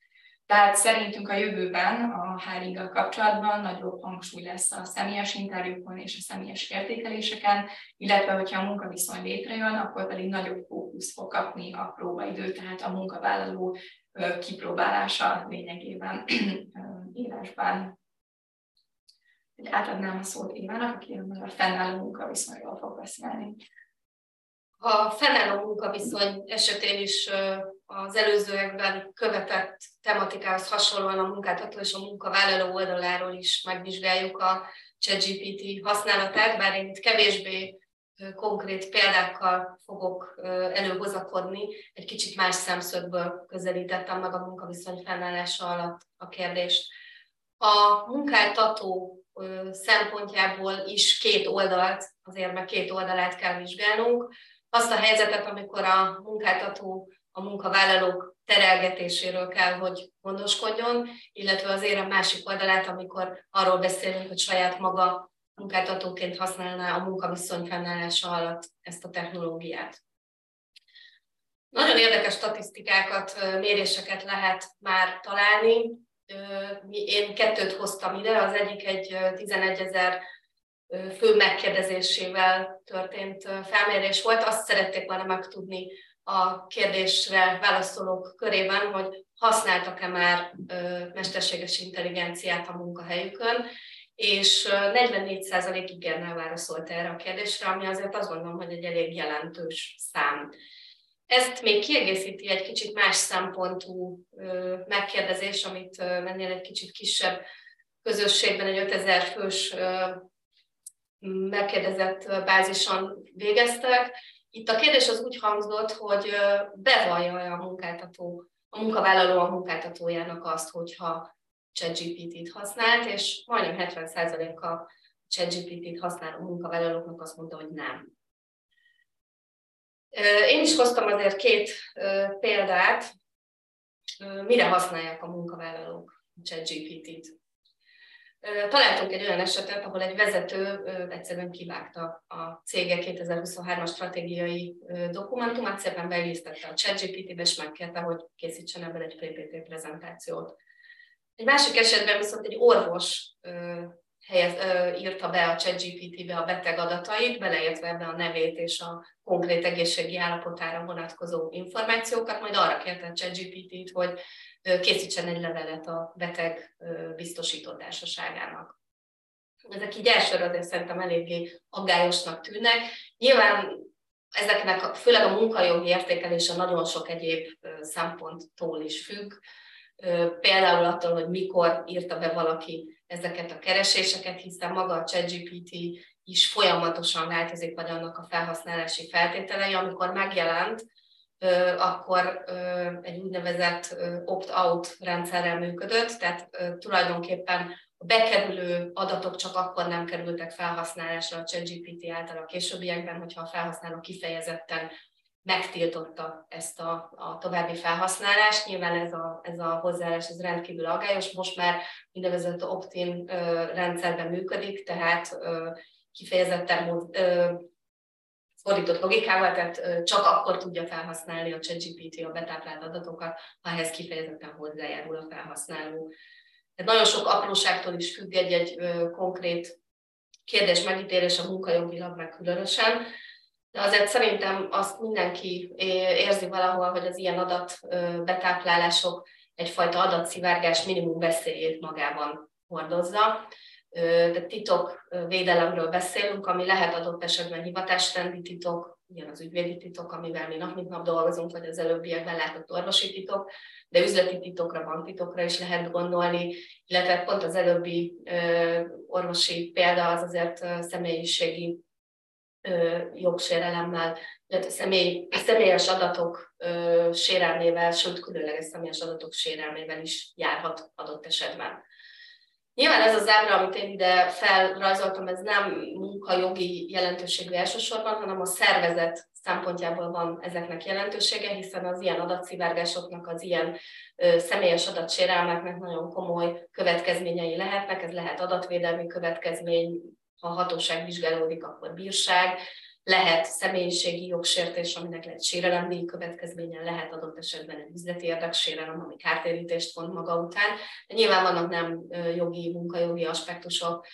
Tehát szerintünk a jövőben a hiring kapcsolatban nagyobb hangsúly lesz a személyes interjúkon és a személyes értékeléseken, illetve hogyha a munkaviszony létrejön, akkor pedig nagyobb fókusz fog kapni a próbaidő, tehát a munkavállaló kipróbálása lényegében írásban. Átadnám a szót Évának, aki a fennálló munkaviszonyról fog beszélni. A fennálló munkaviszony esetén is az előzőekben követett tematikához hasonlóan a munkáltató és a munkavállaló oldaláról is megvizsgáljuk a ChatGPT használatát, bár én itt kevésbé konkrét példákkal fogok előhozakodni, egy kicsit más szemszögből közelítettem meg a munkaviszony fennállása alatt a kérdést. A munkáltató szempontjából is két oldalt, azért meg két oldalát kell vizsgálnunk. Azt a helyzetet, amikor a munkáltató a munkavállalók terelgetéséről kell, hogy gondoskodjon, illetve az érem másik oldalát, amikor arról beszélünk, hogy saját maga munkáltatóként használná a munkaviszony fennállása alatt ezt a technológiát. Nagyon érdekes statisztikákat, méréseket lehet már találni. Én kettőt hoztam ide, az egyik egy 11 ezer fő megkérdezésével történt felmérés volt. Azt szerették volna megtudni a kérdésre válaszolók körében, hogy használtak-e már mesterséges intelligenciát a munkahelyükön, és 44% igennel válaszolt erre a kérdésre, ami azért azt gondolom, hogy egy elég jelentős szám. Ezt még kiegészíti egy kicsit más szempontú megkérdezés, amit mennél egy kicsit kisebb közösségben, egy 5000 fős megkérdezett bázison végeztek. Itt a kérdés az úgy hangzott, hogy bevallja a munkáltató, a munkavállaló a munkáltatójának azt, hogyha ChatGPT-t használt, és majdnem 70%-a ChatGPT-t használó munkavállalóknak azt mondta, hogy nem. Én is hoztam azért két példát, mire használják a munkavállalók ChatGPT-t. Találtunk egy olyan esetet, ahol egy vezető egyszerűen kivágta a cége 2023-as stratégiai dokumentumát, szépen beillesztette a ChatGPT-be, és megkérte, hogy készítsen ebből egy PPT prezentációt. Egy másik esetben viszont egy orvos helyez, írta be a ChatGPT-be a beteg adatait, beleértve ebbe a nevét és a konkrét egészségi állapotára vonatkozó információkat, majd arra kérte a ChatGPT-t, hogy készítsen egy levelet a beteg biztosító társaságának. Ezek így elsőre azért szerintem eléggé aggályosnak tűnnek. Nyilván ezeknek, főleg a munkajogi értékelése nagyon sok egyéb szemponttól is függ, például attól, hogy mikor írta be valaki ezeket a kereséseket, hiszen maga a ChatGPT is folyamatosan változik, vagy annak a felhasználási feltételei, amikor megjelent, akkor egy úgynevezett opt-out rendszerrel működött, tehát tulajdonképpen a bekerülő adatok csak akkor nem kerültek felhasználásra a ChatGPT által a későbbiekben, hogyha a felhasználó kifejezetten megtiltotta ezt a, a további felhasználást. Nyilván ez a, ez a hozzáállás ez rendkívül aggályos, most már úgynevezett opt-in rendszerben működik, tehát kifejezetten fordított logikával, tehát csak akkor tudja felhasználni a ChatGPT a betáplált adatokat, ha ehhez kifejezetten hozzájárul a felhasználó. Tehát nagyon sok apróságtól is függ egy-egy konkrét kérdés megítélés a munkajogilag meg különösen, de azért szerintem azt mindenki érzi valahol, hogy az ilyen adatbetáplálások egyfajta adatszivárgás minimum veszélyét magában hordozza de titok védelemről beszélünk, ami lehet adott esetben hivatásrendi titok, ilyen az ügyvédi titok, amivel mi nap mint nap dolgozunk, vagy az előbbiekben látott orvosi titok, de üzleti titokra, banktitokra is lehet gondolni, illetve pont az előbbi orvosi példa az azért személyiségi jogsérelemmel, illetve személy, személyes adatok sérelmével, sőt, különleges személyes adatok sérelmével is járhat adott esetben. Nyilván ez az ábra, amit én ide felrajzoltam, ez nem munkajogi jelentőségű elsősorban, hanem a szervezet szempontjából van ezeknek jelentősége, hiszen az ilyen adatszivárgásoknak, az ilyen ö, személyes adatsérelmeknek nagyon komoly következményei lehetnek. Ez lehet adatvédelmi következmény, ha a hatóság vizsgálódik, akkor bírság, lehet személyiségi jogsértés, aminek lehet sérelemdíj következménye, lehet adott esetben egy üzleti érdeksérelem, ami kártérítést vont maga után. De nyilván vannak nem jogi, munkajogi aspektusok,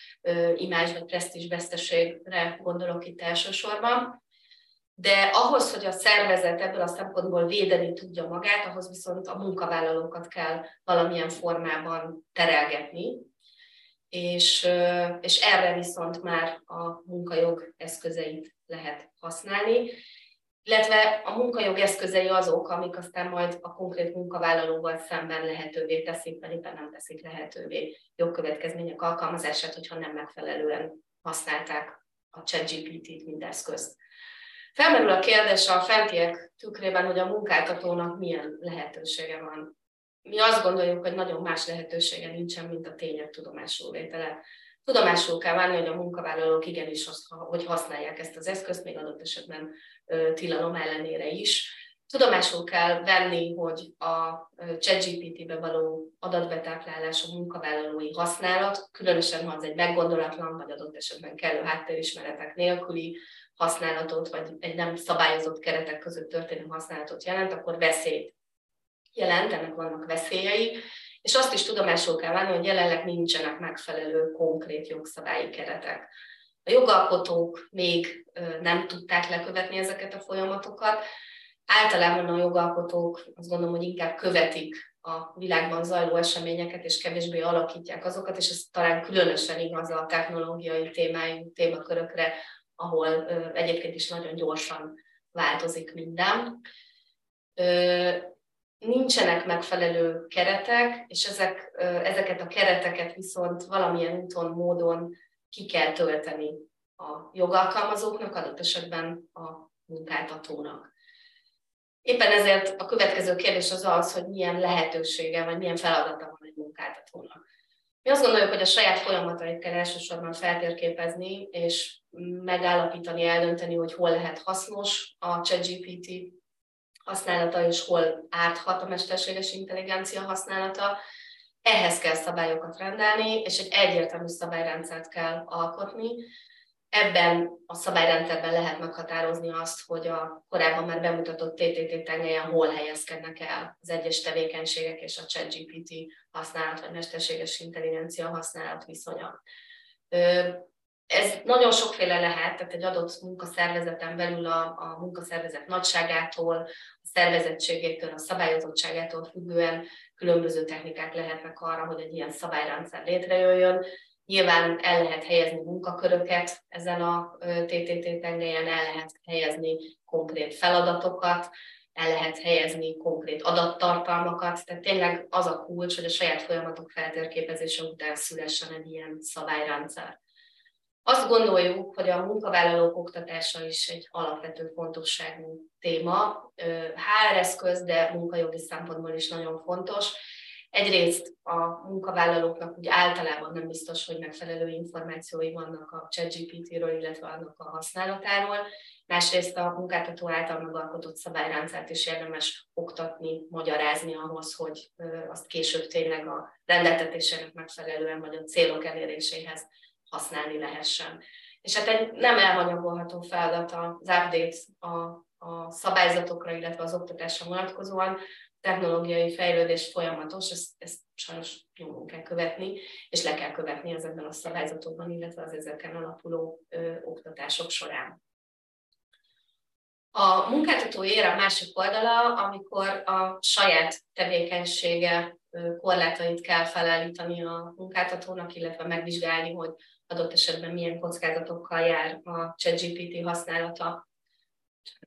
imázs vagy presztízs veszteségre gondolok itt elsősorban. De ahhoz, hogy a szervezet ebből a szempontból védeni tudja magát, ahhoz viszont a munkavállalókat kell valamilyen formában terelgetni, és, és erre viszont már a munkajog eszközeit lehet használni, illetve a munkajog eszközei azok, amik aztán majd a konkrét munkavállalóval szemben lehetővé teszik, vagy éppen nem teszik lehetővé jogkövetkezmények alkalmazását, hogyha nem megfelelően használták a ChatGPT-t, mint eszközt. Felmerül a kérdés a fentiek tükrében, hogy a munkáltatónak milyen lehetősége van. Mi azt gondoljuk, hogy nagyon más lehetősége nincsen, mint a tények tudomásul vétele. Tudomásul kell válni, hogy a munkavállalók igenis, hogy használják ezt az eszközt, még adott esetben tilalom ellenére is. Tudomásul kell venni, hogy a ChatGPT-be való adatbetáplálás a munkavállalói használat, különösen ha az egy meggondolatlan, vagy adott esetben kellő háttérismeretek nélküli használatot, vagy egy nem szabályozott keretek között történő használatot jelent, akkor veszélyt jelent, ennek vannak veszélyei, és azt is tudomásul kell venni, hogy jelenleg nincsenek megfelelő konkrét jogszabályi keretek. A jogalkotók még nem tudták lekövetni ezeket a folyamatokat. Általában a jogalkotók azt gondolom, hogy inkább követik a világban zajló eseményeket, és kevésbé alakítják azokat, és ez talán különösen igaz a technológiai témájú témakörökre, ahol egyébként is nagyon gyorsan változik minden. Nincsenek megfelelő keretek, és ezek, ezeket a kereteket viszont valamilyen úton, módon ki kell tölteni a jogalkalmazóknak, adott esetben a munkáltatónak. Éppen ezért a következő kérdés az az, hogy milyen lehetősége, vagy milyen feladata van egy munkáltatónak. Mi azt gondoljuk, hogy a saját folyamatait kell elsősorban feltérképezni, és megállapítani, eldönteni, hogy hol lehet hasznos a ChatGPT használata, és hol árthat a mesterséges intelligencia használata. Ehhez kell szabályokat rendelni, és egy egyértelmű szabályrendszert kell alkotni, Ebben a szabályrendszerben lehet meghatározni azt, hogy a korábban már bemutatott TTT tengelyen hol helyezkednek el az egyes tevékenységek és a ChatGPT használat, vagy mesterséges intelligencia használat viszonya. Ez nagyon sokféle lehet, tehát egy adott munkaszervezeten belül a, a munkaszervezet nagyságától, a szervezettségétől, a szabályozottságától függően különböző technikák lehetnek arra, hogy egy ilyen szabályrendszer létrejöjjön. Nyilván el lehet helyezni munkaköröket ezen a TTT tengelyen, el lehet helyezni konkrét feladatokat, el lehet helyezni konkrét adattartalmakat, tehát tényleg az a kulcs, hogy a saját folyamatok feltérképezése után szülessen egy ilyen szabályrendszer. Azt gondoljuk, hogy a munkavállalók oktatása is egy alapvető fontosságú téma, HR eszköz, de munkajogi szempontból is nagyon fontos, Egyrészt a munkavállalóknak úgy általában nem biztos, hogy megfelelő információi vannak a ChatGPT-ről, illetve annak a használatáról. Másrészt a munkáltató által megalkotott szabályrendszert is érdemes oktatni, magyarázni ahhoz, hogy azt később tényleg a rendeltetésének megfelelően, vagy a célok eléréséhez használni lehessen. És hát egy nem elhanyagolható feladat az update a, a szabályzatokra, illetve az oktatásra vonatkozóan, technológiai fejlődés folyamatos, ezt, ezt sajnos nyomon kell követni, és le kell követni ezekben a szabályzatokban, illetve az ezeken alapuló ö, oktatások során. A munkáltató ér a másik oldala, amikor a saját tevékenysége korlátait kell felállítani a munkáltatónak, illetve megvizsgálni, hogy adott esetben milyen kockázatokkal jár a ChatGPT használata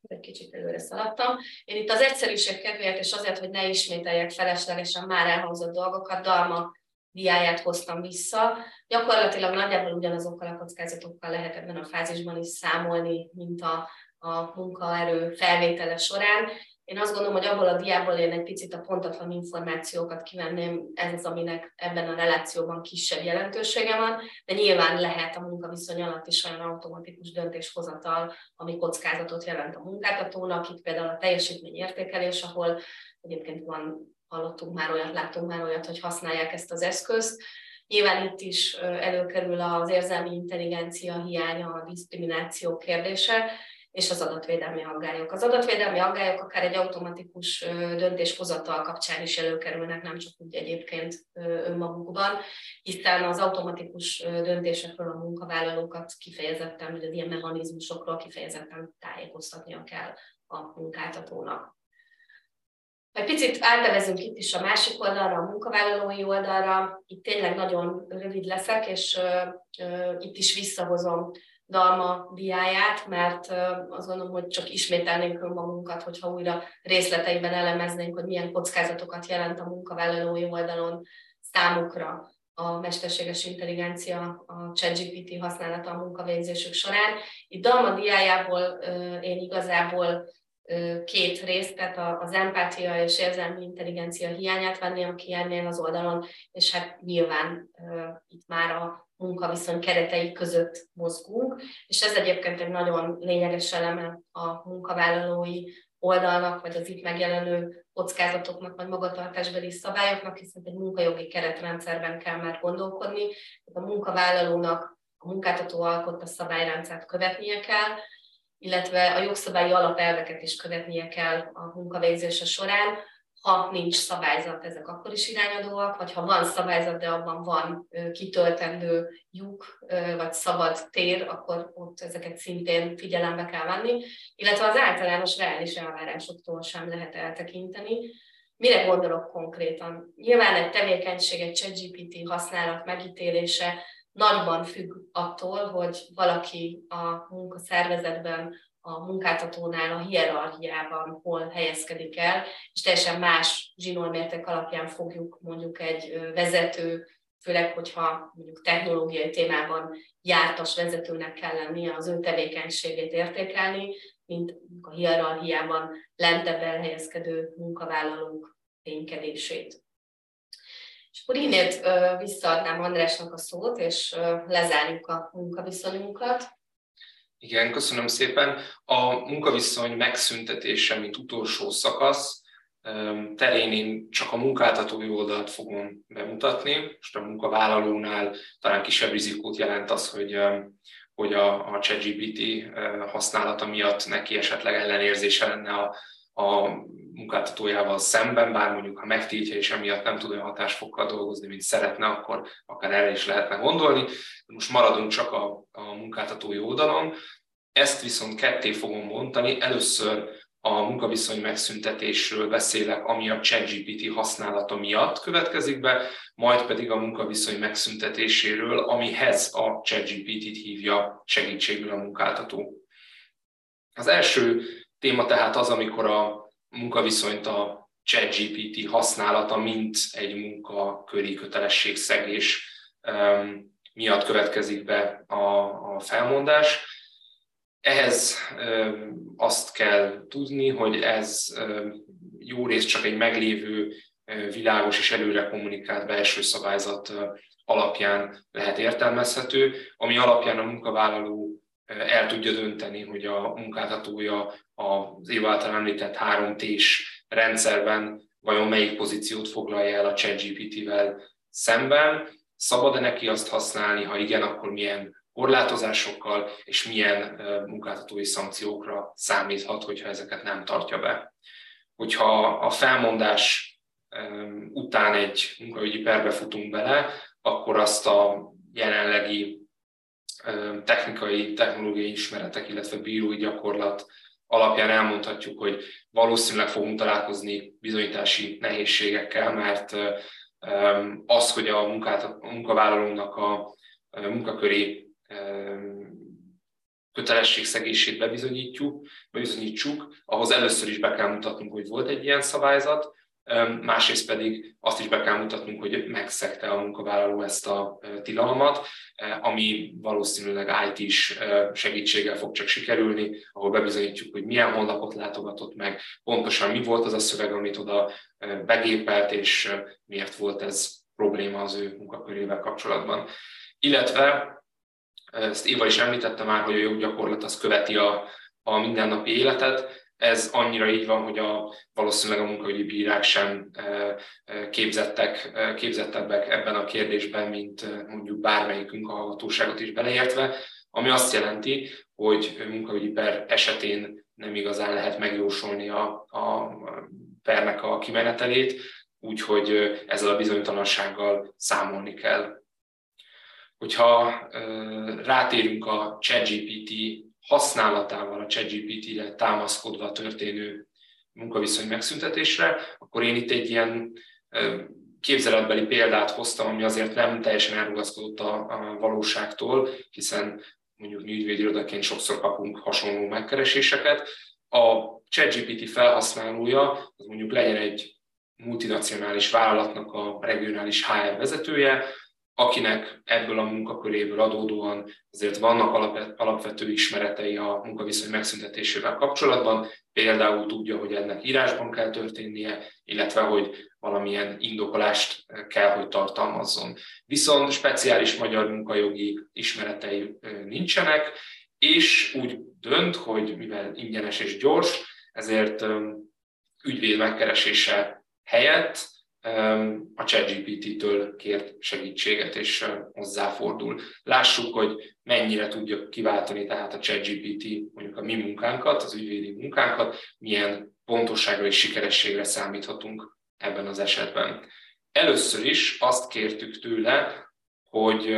egy kicsit előre szaladtam. Én itt az egyszerűség kedvéért, és azért, hogy ne ismételjek feleslegesen már elhangzott dolgokat, Dalma diáját hoztam vissza. Gyakorlatilag nagyjából ugyanazokkal a kockázatokkal lehet ebben a fázisban is számolni, mint a, a munkaerő felvétele során. Én azt gondolom, hogy abból a diából én egy picit a pontatlan információkat kivenném, ez az, aminek ebben a relációban kisebb jelentősége van, de nyilván lehet a munkaviszony alatt is olyan automatikus döntéshozatal, ami kockázatot jelent a munkáltatónak, itt például a teljesítményértékelés, ahol egyébként van, hallottunk már olyat, láttunk már olyat, hogy használják ezt az eszközt, Nyilván itt is előkerül az érzelmi intelligencia hiánya, a diszkrimináció kérdése, és az adatvédelmi aggályok. Az adatvédelmi aggályok akár egy automatikus döntéshozatal kapcsán is előkerülnek, nem csak úgy egyébként önmagukban, hiszen az automatikus döntésekről a munkavállalókat kifejezetten, vagy az ilyen mechanizmusokról kifejezetten tájékoztatnia kell a munkáltatónak. Egy picit átnevezünk itt is a másik oldalra, a munkavállalói oldalra. Itt tényleg nagyon rövid leszek, és uh, uh, itt is visszahozom Dalma diáját, mert azt gondolom, hogy csak ismételnénk önmagunkat, hogyha újra részleteiben elemeznénk, hogy milyen kockázatokat jelent a munkavállalói oldalon számukra a mesterséges intelligencia, a ChatGPT használata a munkavégzésük során. Itt Dalma diájából én igazából két részt, tehát az empátia és érzelmi intelligencia hiányát venném ki ennél az oldalon, és hát nyilván itt már a munkaviszony keretei között mozgunk, és ez egyébként egy nagyon lényeges eleme a munkavállalói oldalnak, vagy az itt megjelenő kockázatoknak, vagy magatartásbeli szabályoknak, hiszen egy munkajogi keretrendszerben kell már gondolkodni. Tehát a munkavállalónak a munkáltató alkotta szabályrendszert követnie kell, illetve a jogszabályi alapelveket is követnie kell a munkavégzése során. Ha nincs szabályzat, ezek akkor is irányadóak, vagy ha van szabályzat, de abban van kitöltendő lyuk, vagy szabad tér, akkor ott ezeket szintén figyelembe kell venni, illetve az általános reális elvárásoktól sem lehet eltekinteni. Mire gondolok konkrétan? Nyilván egy tevékenység, egy ChatGPT használat megítélése nagyban függ attól, hogy valaki a munkaszervezetben, a munkáltatónál, a hierarchiában hol helyezkedik el, és teljesen más zsinórmérték alapján fogjuk mondjuk egy vezető, főleg, hogyha mondjuk technológiai témában jártas vezetőnek kell lennie az ő tevékenységét értékelni, mint a hierarchiában lentebb elhelyezkedő munkavállalók ténykedését. És akkor innét visszaadnám Andrásnak a szót, és lezárjuk a munkaviszonyunkat. Igen, köszönöm szépen. A munkaviszony megszüntetése, mint utolsó szakasz, terén én csak a munkáltatói oldalt fogom bemutatni. Most a munkavállalónál talán kisebb rizikót jelent az, hogy, hogy a, a ChatGPT használata miatt neki esetleg ellenérzése lenne a, a munkáltatójával szemben, bár mondjuk ha megtiltja és emiatt nem tud olyan hatásfokkal dolgozni, mint szeretne, akkor akár erre is lehetne gondolni. Most maradunk csak a, a munkáltatói oldalon. Ezt viszont ketté fogom mondani. Először a munkaviszony megszüntetésről beszélek, ami a ChatGPT használata miatt következik be, majd pedig a munkaviszony megszüntetéséről, amihez a ChatGPT-t hívja segítségül a munkáltató. Az első téma tehát az, amikor a munkaviszonyt a ChatGPT használata, mint egy munkaköri kötelességszegés miatt következik be a, a felmondás. Ehhez azt kell tudni, hogy ez jó rész csak egy meglévő, világos és előre kommunikált belső szabályzat alapján lehet értelmezhető, ami alapján a munkavállaló el tudja dönteni, hogy a munkáltatója az év által említett 3T-s rendszerben vajon melyik pozíciót foglalja el a ChatGPT-vel szemben, szabad-e neki azt használni, ha igen, akkor milyen korlátozásokkal és milyen munkáltatói szankciókra számíthat, hogyha ezeket nem tartja be. Hogyha a felmondás után egy munkaügyi perbe futunk bele, akkor azt a jelenlegi technikai, technológiai ismeretek, illetve bírói gyakorlat alapján elmondhatjuk, hogy valószínűleg fogunk találkozni bizonyítási nehézségekkel, mert az, hogy a, munkát, a munkavállalónak a munkaköri kötelességszegését bebizonyítjuk, bebizonyítsuk, ahhoz először is be kell mutatnunk, hogy volt egy ilyen szabályzat, másrészt pedig azt is be kell mutatnunk, hogy megszegte a munkavállaló ezt a tilalmat, ami valószínűleg IT-s segítséggel fog csak sikerülni, ahol bebizonyítjuk, hogy milyen honlapot látogatott meg, pontosan mi volt az a szöveg, amit oda begépelt, és miért volt ez probléma az ő munkakörével kapcsolatban. Illetve ezt Éva is említette már, hogy a joggyakorlat az követi a, a mindennapi életet, ez annyira így van, hogy a, valószínűleg a munkaügyi bírák sem képzettek, képzettebbek ebben a kérdésben, mint mondjuk bármelyikünk a hallgatóságot is beleértve, ami azt jelenti, hogy munkaügyi per esetén nem igazán lehet megjósolni a, a pernek a kimenetelét, úgyhogy ezzel a bizonytalansággal számolni kell. Hogyha rátérünk a ChatGPT használatával, a ChatGPT-re támaszkodva történő munkaviszony megszüntetésre, akkor én itt egy ilyen képzeletbeli példát hoztam, ami azért nem teljesen elrugaszkodott a, a valóságtól, hiszen mondjuk mi ügyvédirodaként sokszor kapunk hasonló megkereséseket. A ChatGPT felhasználója, az mondjuk legyen egy multinacionális vállalatnak a regionális HR vezetője, akinek ebből a munkaköréből adódóan azért vannak alapvető ismeretei a munkaviszony megszüntetésével kapcsolatban, például tudja, hogy ennek írásban kell történnie, illetve hogy valamilyen indokolást kell, hogy tartalmazzon. Viszont speciális magyar munkajogi ismeretei nincsenek, és úgy dönt, hogy mivel ingyenes és gyors, ezért ügyvéd megkeresése helyett a ChatGPT-től kért segítséget és hozzáfordul. Lássuk, hogy mennyire tudja kiváltani tehát a ChatGPT mondjuk a mi munkánkat, az ügyvédi munkánkat, milyen pontosságra és sikerességre számíthatunk ebben az esetben. Először is azt kértük tőle, hogy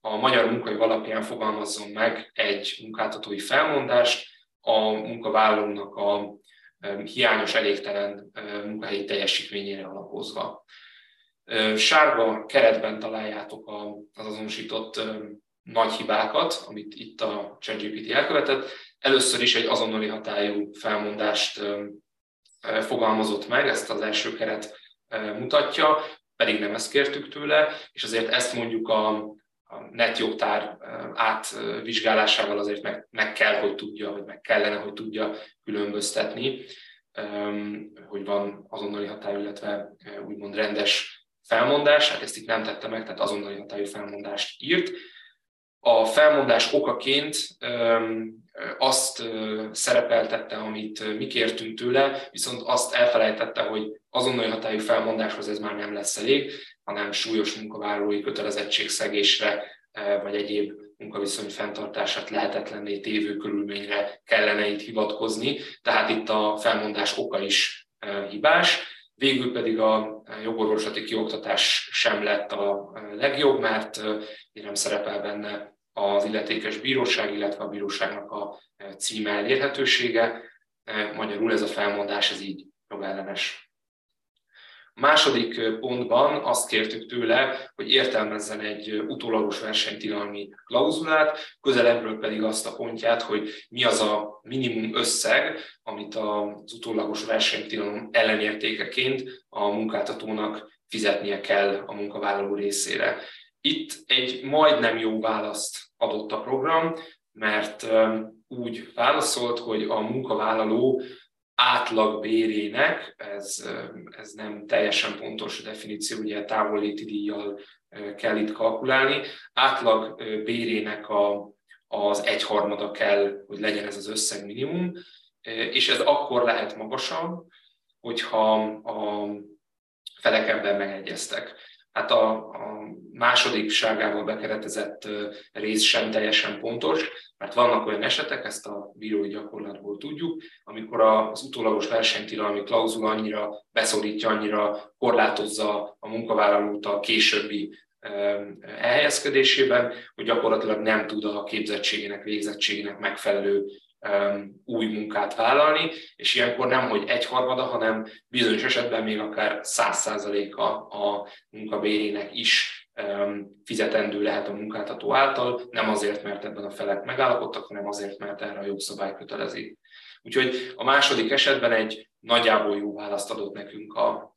a magyar munkai alapján fogalmazzon meg egy munkáltatói felmondást a munkavállalónak a hiányos, elégtelen munkahelyi teljesítményére alapozva. Sárga keretben találjátok az azonosított nagy hibákat, amit itt a ChatGPT elkövetett. Először is egy azonnali hatályú felmondást fogalmazott meg, ezt az első keret mutatja, pedig nem ezt kértük tőle, és azért ezt mondjuk a, a netjogtár átvizsgálásával azért meg, meg kell, hogy tudja, vagy meg kellene, hogy tudja különböztetni, hogy van azonnali hatály, illetve úgymond rendes felmondás, hát ezt itt nem tette meg, tehát azonnali hatályú felmondást írt. A felmondás okaként azt szerepeltette, amit mi kértünk tőle, viszont azt elfelejtette, hogy azonnali hatályú felmondáshoz ez már nem lesz elég, hanem súlyos munkavállalói kötelezettségszegésre vagy egyéb munkaviszony fenntartását lehetetlenné tévő körülményre kellene itt hivatkozni, tehát itt a felmondás oka is hibás. Végül pedig a jogorvoslati kioktatás sem lett a legjobb, mert nem szerepel benne az illetékes bíróság, illetve a bíróságnak a címe elérhetősége. Magyarul ez a felmondás, ez így jogellenes. Második pontban azt kértük tőle, hogy értelmezzen egy utólagos versenytilalmi klauzulát, közelebbről pedig azt a pontját, hogy mi az a minimum összeg, amit az utólagos versenytilalom ellenértékeként a munkáltatónak fizetnie kell a munkavállaló részére. Itt egy majdnem jó választ adott a program, mert úgy válaszolt, hogy a munkavállaló átlagbérének, ez, ez nem teljesen pontos definíció, ugye távolléti díjjal kell itt kalkulálni, átlagbérének a, az egyharmada kell, hogy legyen ez az összeg minimum, és ez akkor lehet magasabb, hogyha a felek ebben megegyeztek. Hát a, a második ságával bekeretezett rész sem teljesen pontos, mert vannak olyan esetek, ezt a bírói gyakorlatból tudjuk, amikor az utólagos versenytilalmi klauzula annyira beszorítja, annyira korlátozza a munkavállalót a későbbi elhelyezkedésében, hogy gyakorlatilag nem tud a képzettségének, végzettségének megfelelő új munkát vállalni, és ilyenkor nem, hogy egyharmada, hanem bizonyos esetben még akár száz százaléka a munkabérének is fizetendő lehet a munkáltató által, nem azért, mert ebben a felek megállapodtak, hanem azért, mert erre a jogszabály kötelezi. Úgyhogy a második esetben egy nagyjából jó választ adott nekünk a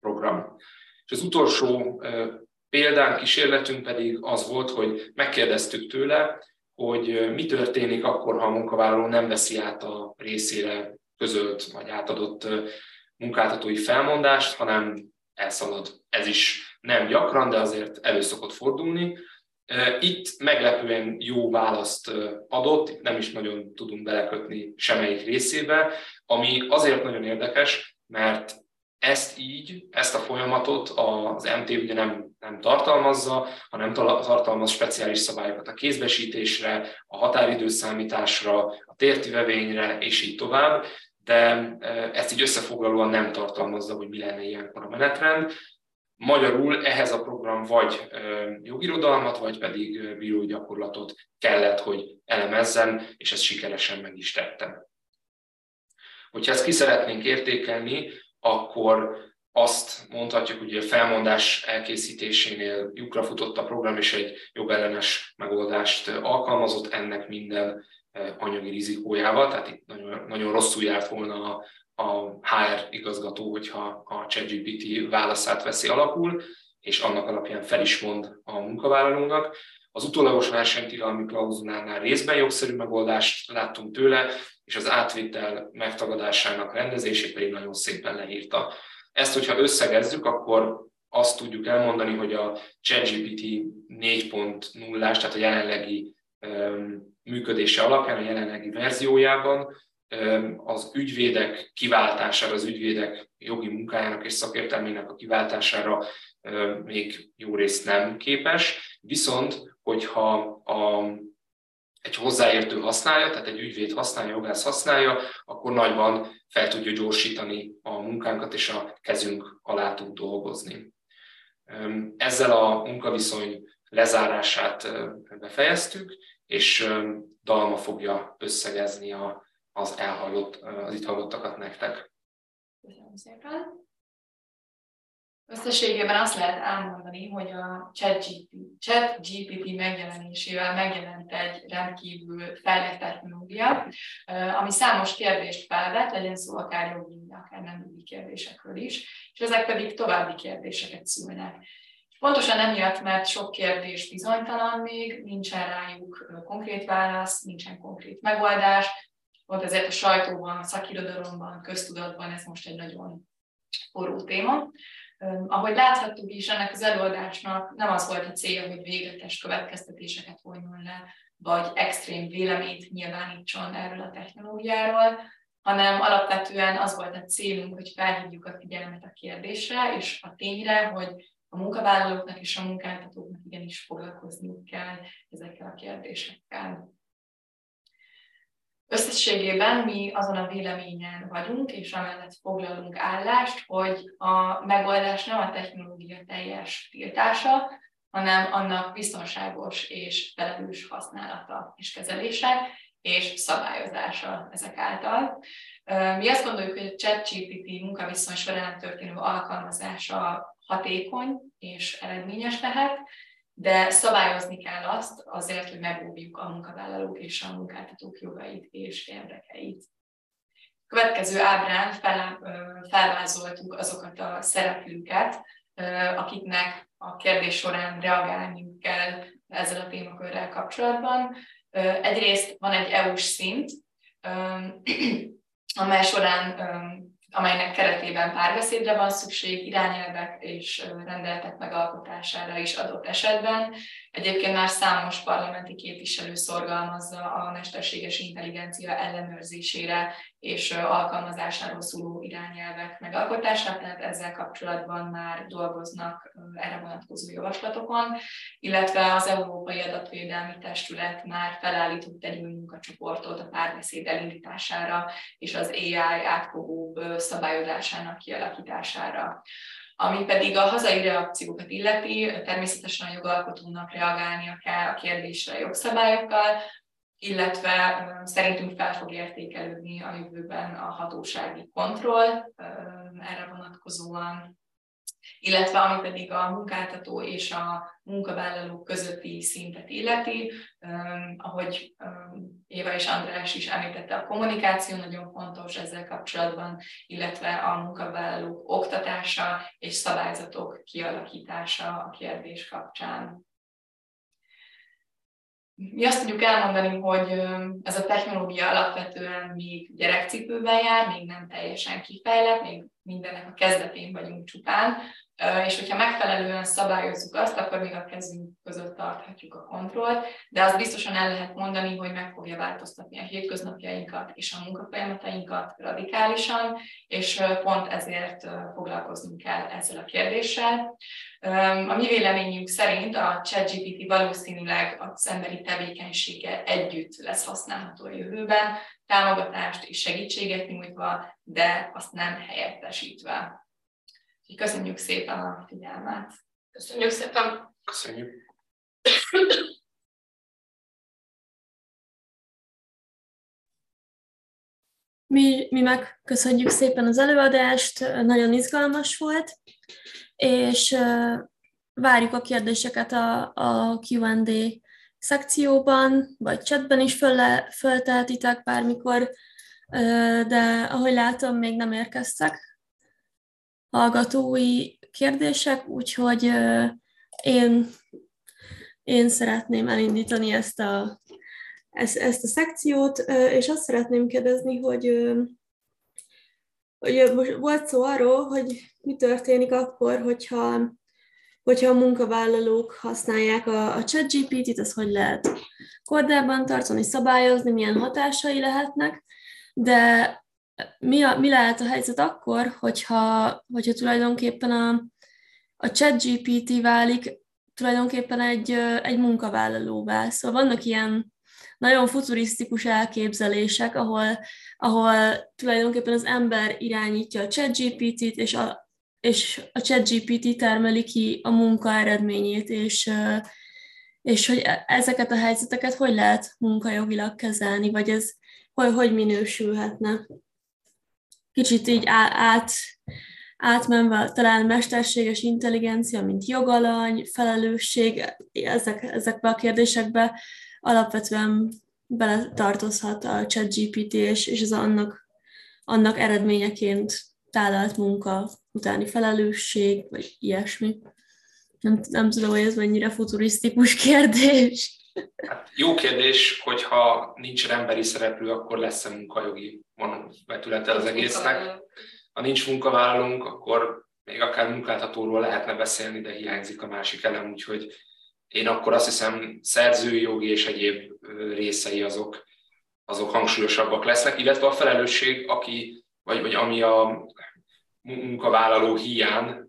program. És az utolsó példán, kísérletünk pedig az volt, hogy megkérdeztük tőle, hogy mi történik akkor, ha a munkavállaló nem veszi át a részére közölt vagy átadott munkáltatói felmondást, hanem elszalad. Ez is nem gyakran, de azért elő szokott fordulni. Itt meglepően jó választ adott, itt nem is nagyon tudunk belekötni semmelyik részébe, ami azért nagyon érdekes, mert ezt így, ezt a folyamatot az MT ugye nem, nem tartalmazza, hanem tartalmaz speciális szabályokat a kézbesítésre, a határidőszámításra, a tértivevényre, és így tovább, de ezt így összefoglalóan nem tartalmazza, hogy mi lenne ilyenkor a menetrend. Magyarul ehhez a program vagy jogirodalmat, vagy pedig bírói gyakorlatot kellett, hogy elemezzen, és ezt sikeresen meg is tettem. Hogyha ezt ki szeretnénk értékelni, akkor azt mondhatjuk, hogy a felmondás elkészítésénél lyukra futott a program, és egy jogellenes megoldást alkalmazott ennek minden anyagi rizikójával, tehát itt nagyon, nagyon rosszul járt volna a HR igazgató, hogyha a ChatGPT válaszát veszi alapul, és annak alapján fel is mond a munkavállalónak. Az utólagos versenytilalmi klauzulánál részben jogszerű megoldást láttunk tőle, és az átvitel megtagadásának rendezését pedig nagyon szépen leírta. Ezt, hogyha összegezzük, akkor azt tudjuk elmondani, hogy a ChatGPT 4.0-ás, tehát a jelenlegi működése alapján, a jelenlegi verziójában az ügyvédek kiváltására, az ügyvédek jogi munkájának és szakértelmének a kiváltására még jó részt nem képes, viszont hogyha a, egy hozzáértő használja, tehát egy ügyvéd használja, jogász használja, akkor nagyban fel tudja gyorsítani a munkánkat, és a kezünk alá tud dolgozni. Ezzel a munkaviszony lezárását befejeztük, és Dalma fogja összegezni a, az elhallott, az itt hallottakat nektek. Köszönöm szépen. Összességében azt lehet elmondani, hogy a ChatGPT megjelenésével megjelent egy rendkívül fejlett technológia, ami számos kérdést felvet, legyen szó akár jogi, akár nem jogi kérdésekről is, és ezek pedig további kérdéseket szülnek. Pontosan emiatt, mert sok kérdés bizonytalan még, nincsen rájuk konkrét válasz, nincsen konkrét megoldás, pont ezért a sajtóban, a szakirodalomban, köztudatban ez most egy nagyon forró téma. Ahogy láthattuk is, ennek az előadásnak nem az volt a célja, hogy végletes következtetéseket vonjon le, vagy extrém véleményt nyilvánítson erről a technológiáról, hanem alapvetően az volt a célunk, hogy felhívjuk a figyelmet a kérdésre és a tényre, hogy a munkavállalóknak és a munkáltatóknak igenis foglalkozniuk kell ezekkel a kérdésekkel. Összességében mi azon a véleményen vagyunk, és amellett foglalunk állást, hogy a megoldás nem a technológia teljes tiltása, hanem annak biztonságos és felelős használata és kezelése, és szabályozása ezek által. Mi azt gondoljuk, hogy a ChatGPT munkaviszony során történő alkalmazása hatékony és eredményes lehet, de szabályozni kell azt azért, hogy megóvjuk a munkavállalók és a munkáltatók jogait és érdekeit. Következő ábrán fel, felvázoltuk azokat a szereplőket, akiknek a kérdés során reagálniuk kell ezzel a témakörrel kapcsolatban. Egyrészt van egy EU-s szint, amely során amelynek keretében párbeszédre van szükség, irányelvek és rendeletek megalkotására is adott esetben. Egyébként már számos parlamenti képviselő szorgalmazza a mesterséges intelligencia ellenőrzésére és alkalmazásáról szóló irányelvek megalkotását, tehát ezzel kapcsolatban már dolgoznak erre vonatkozó javaslatokon, illetve az Európai Adatvédelmi Testület már felállított egy munkacsoportot a párbeszéd elindítására és az AI átfogóbb szabályozásának kialakítására. Ami pedig a hazai reakciókat illeti, természetesen a jogalkotónak reagálnia kell a kérdésre jogszabályokkal, illetve szerintünk fel fog értékelődni a jövőben a hatósági kontroll erre vonatkozóan, illetve ami pedig a munkáltató és a munkavállalók közötti szintet illeti, ahogy Éva és András is említette, a kommunikáció nagyon fontos ezzel kapcsolatban, illetve a munkavállalók oktatása és szabályzatok kialakítása a kérdés kapcsán. Mi azt tudjuk elmondani, hogy ez a technológia alapvetően még gyerekcipőben jár, még nem teljesen kifejlett, még mindennek a kezdetén vagyunk csupán, és hogyha megfelelően szabályozzuk azt, akkor még a kezünk között tarthatjuk a kontrollt, de azt biztosan el lehet mondani, hogy meg fogja változtatni a hétköznapjainkat és a munkafolyamatainkat radikálisan, és pont ezért foglalkoznunk kell ezzel a kérdéssel. A mi véleményünk szerint a ChatGPT valószínűleg az emberi tevékenységgel együtt lesz használható a jövőben, támogatást és segítséget nyújtva, de azt nem helyettesítve. Köszönjük szépen a figyelmet. Köszönjük szépen. Köszönjük. Mi, mi meg köszönjük szépen az előadást, nagyon izgalmas volt, és várjuk a kérdéseket a, a Q&A szekcióban, vagy chatben is föl, föltehetitek bármikor, de ahogy látom, még nem érkeztek hallgatói kérdések, úgyhogy én, én szeretném elindítani ezt a, ezt, ezt a szekciót, és azt szeretném kérdezni, hogy, hogy most volt szó arról, hogy mi történik akkor, hogyha, hogyha a munkavállalók használják a, a ChatGPT-t, az hogy lehet kordában tartani, szabályozni, milyen hatásai lehetnek, de mi, a, mi lehet a helyzet akkor, hogyha, hogyha tulajdonképpen a, a chat GPT válik tulajdonképpen egy, egy munkavállalóvá. Szóval vannak ilyen nagyon futurisztikus elképzelések, ahol, ahol tulajdonképpen az ember irányítja a ChatGPT-t, és a, és a ChatGPT termeli ki a munka eredményét, és, és hogy e, ezeket a helyzeteket hogy lehet munkajogilag kezelni, vagy ez hogy, hogy minősülhetne kicsit így át, átmenve talán mesterséges intelligencia, mint jogalany, felelősség, ezek, ezekbe a kérdésekbe alapvetően bele tartozhat a chat GPT, és, és ez annak, annak eredményeként tálalt munka utáni felelősség, vagy ilyesmi. Nem, nem tudom, hogy ez mennyire futurisztikus kérdés. Hát jó kérdés, hogyha nincs emberi szereplő, akkor lesz-e munkajogi vetülete az egésznek. Ha nincs munkavállalónk, akkor még akár munkáltatóról lehetne beszélni, de hiányzik a másik elem, úgyhogy én akkor azt hiszem szerzői jogi és egyéb részei azok, azok hangsúlyosabbak lesznek, illetve a felelősség, aki, vagy, vagy ami a munkavállaló hiány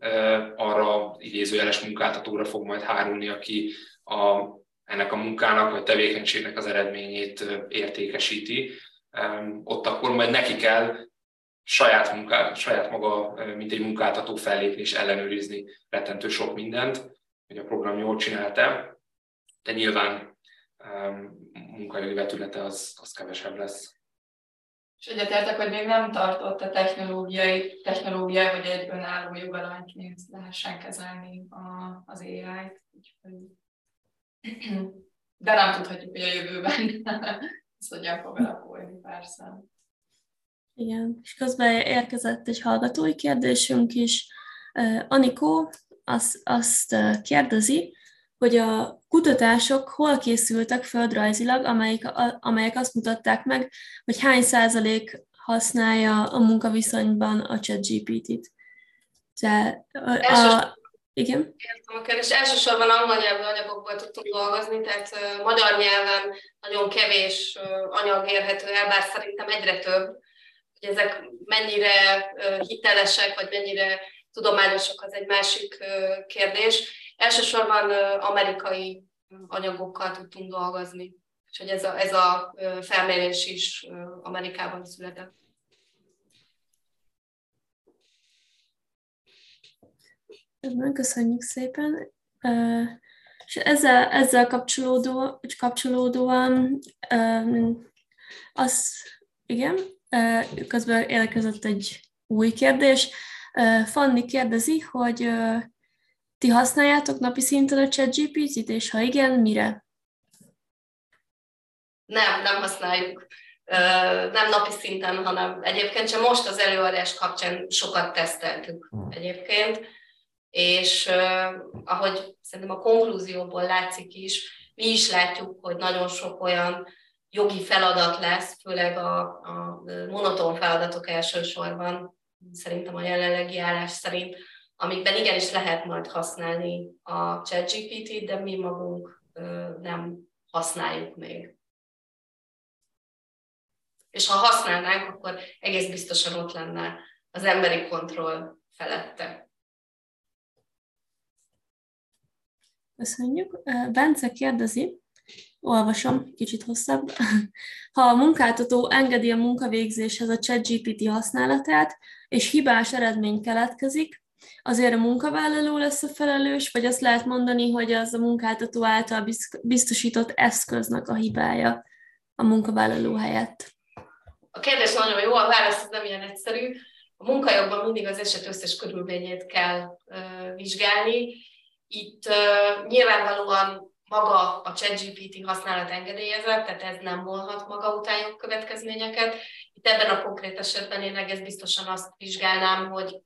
arra idézőjeles munkáltatóra fog majd hárulni, aki a ennek a munkának vagy tevékenységnek az eredményét értékesíti, ott akkor majd neki kell saját, munká, saját maga, mint egy munkáltató fellépni és ellenőrizni rettentő sok mindent, hogy a program jól csinálta, de nyilván munkajogi vetülete az, az kevesebb lesz. És egyetértek, hogy még nem tartott a technológiai, technológia, hogy egy önálló jogalanyt lehessen kezelni a, az AI-t. De nem tudhatjuk, hogy a jövőben ez hogyan fog alakulni, persze. Igen, és közben érkezett egy hallgatói kérdésünk is. Anikó azt, azt kérdezi, hogy a kutatások hol készültek földrajzilag, amelyik, amelyek azt mutatták meg, hogy hány százalék használja a munkaviszonyban a ChatGPT-t. Tehát a, igen. Értem a kérdés. Elsősorban angol nyelvű anyagokból tudtunk dolgozni, tehát magyar nyelven nagyon kevés anyag érhető el, bár szerintem egyre több, hogy ezek mennyire hitelesek, vagy mennyire tudományosak, az egy másik kérdés. Elsősorban amerikai anyagokkal tudtunk dolgozni, és hogy ez a, ez a felmérés is Amerikában született. Köszönjük szépen. És ezzel, ezzel kapcsolódó, kapcsolódóan az, igen, közben érkezett egy új kérdés. Fanni kérdezi, hogy ti használjátok napi szinten a ChatGPT-t, és ha igen, mire? Nem, nem használjuk. Nem napi szinten, hanem egyébként sem most az előadás kapcsán sokat teszteltük egyébként és ahogy szerintem a konklúzióból látszik is, mi is látjuk, hogy nagyon sok olyan jogi feladat lesz, főleg a, a monoton feladatok elsősorban, szerintem a jelenlegi állás szerint, amikben igenis lehet majd használni a ChatGPT-t, de mi magunk nem használjuk még. És ha használnánk, akkor egész biztosan ott lenne az emberi kontroll felette. Köszönjük. Bence kérdezi, olvasom, kicsit hosszabb. Ha a munkáltató engedi a munkavégzéshez a ChatGPT használatát, és hibás eredmény keletkezik, azért a munkavállaló lesz a felelős, vagy azt lehet mondani, hogy az a munkáltató által biztosított eszköznek a hibája a munkavállaló helyett? A kérdés nagyon jó, a válasz nem ilyen egyszerű. A munkajogban mindig az eset összes körülményét kell uh, vizsgálni. Itt uh, nyilvánvalóan maga a ChatGPT használat engedélyezett, tehát ez nem volhat maga után következményeket. Itt ebben a konkrét esetben én egész biztosan azt vizsgálnám, hogy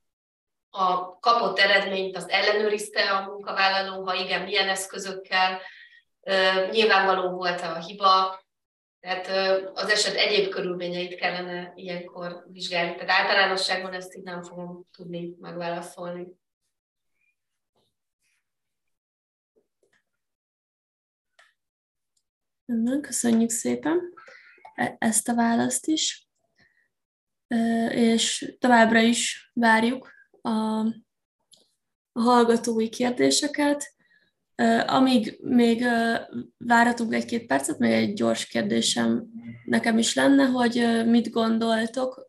a kapott eredményt az ellenőrizte a munkavállaló, ha igen, milyen eszközökkel, nyilvánvaló volt-e a hiba, tehát az eset egyéb körülményeit kellene ilyenkor vizsgálni. Tehát általánosságban ezt így nem fogom tudni megválaszolni. Köszönjük szépen e-, ezt a választ is, és továbbra is várjuk a, a hallgatói kérdéseket. Amíg még váratunk egy-két percet, még egy gyors kérdésem nekem is lenne, hogy mit gondoltok,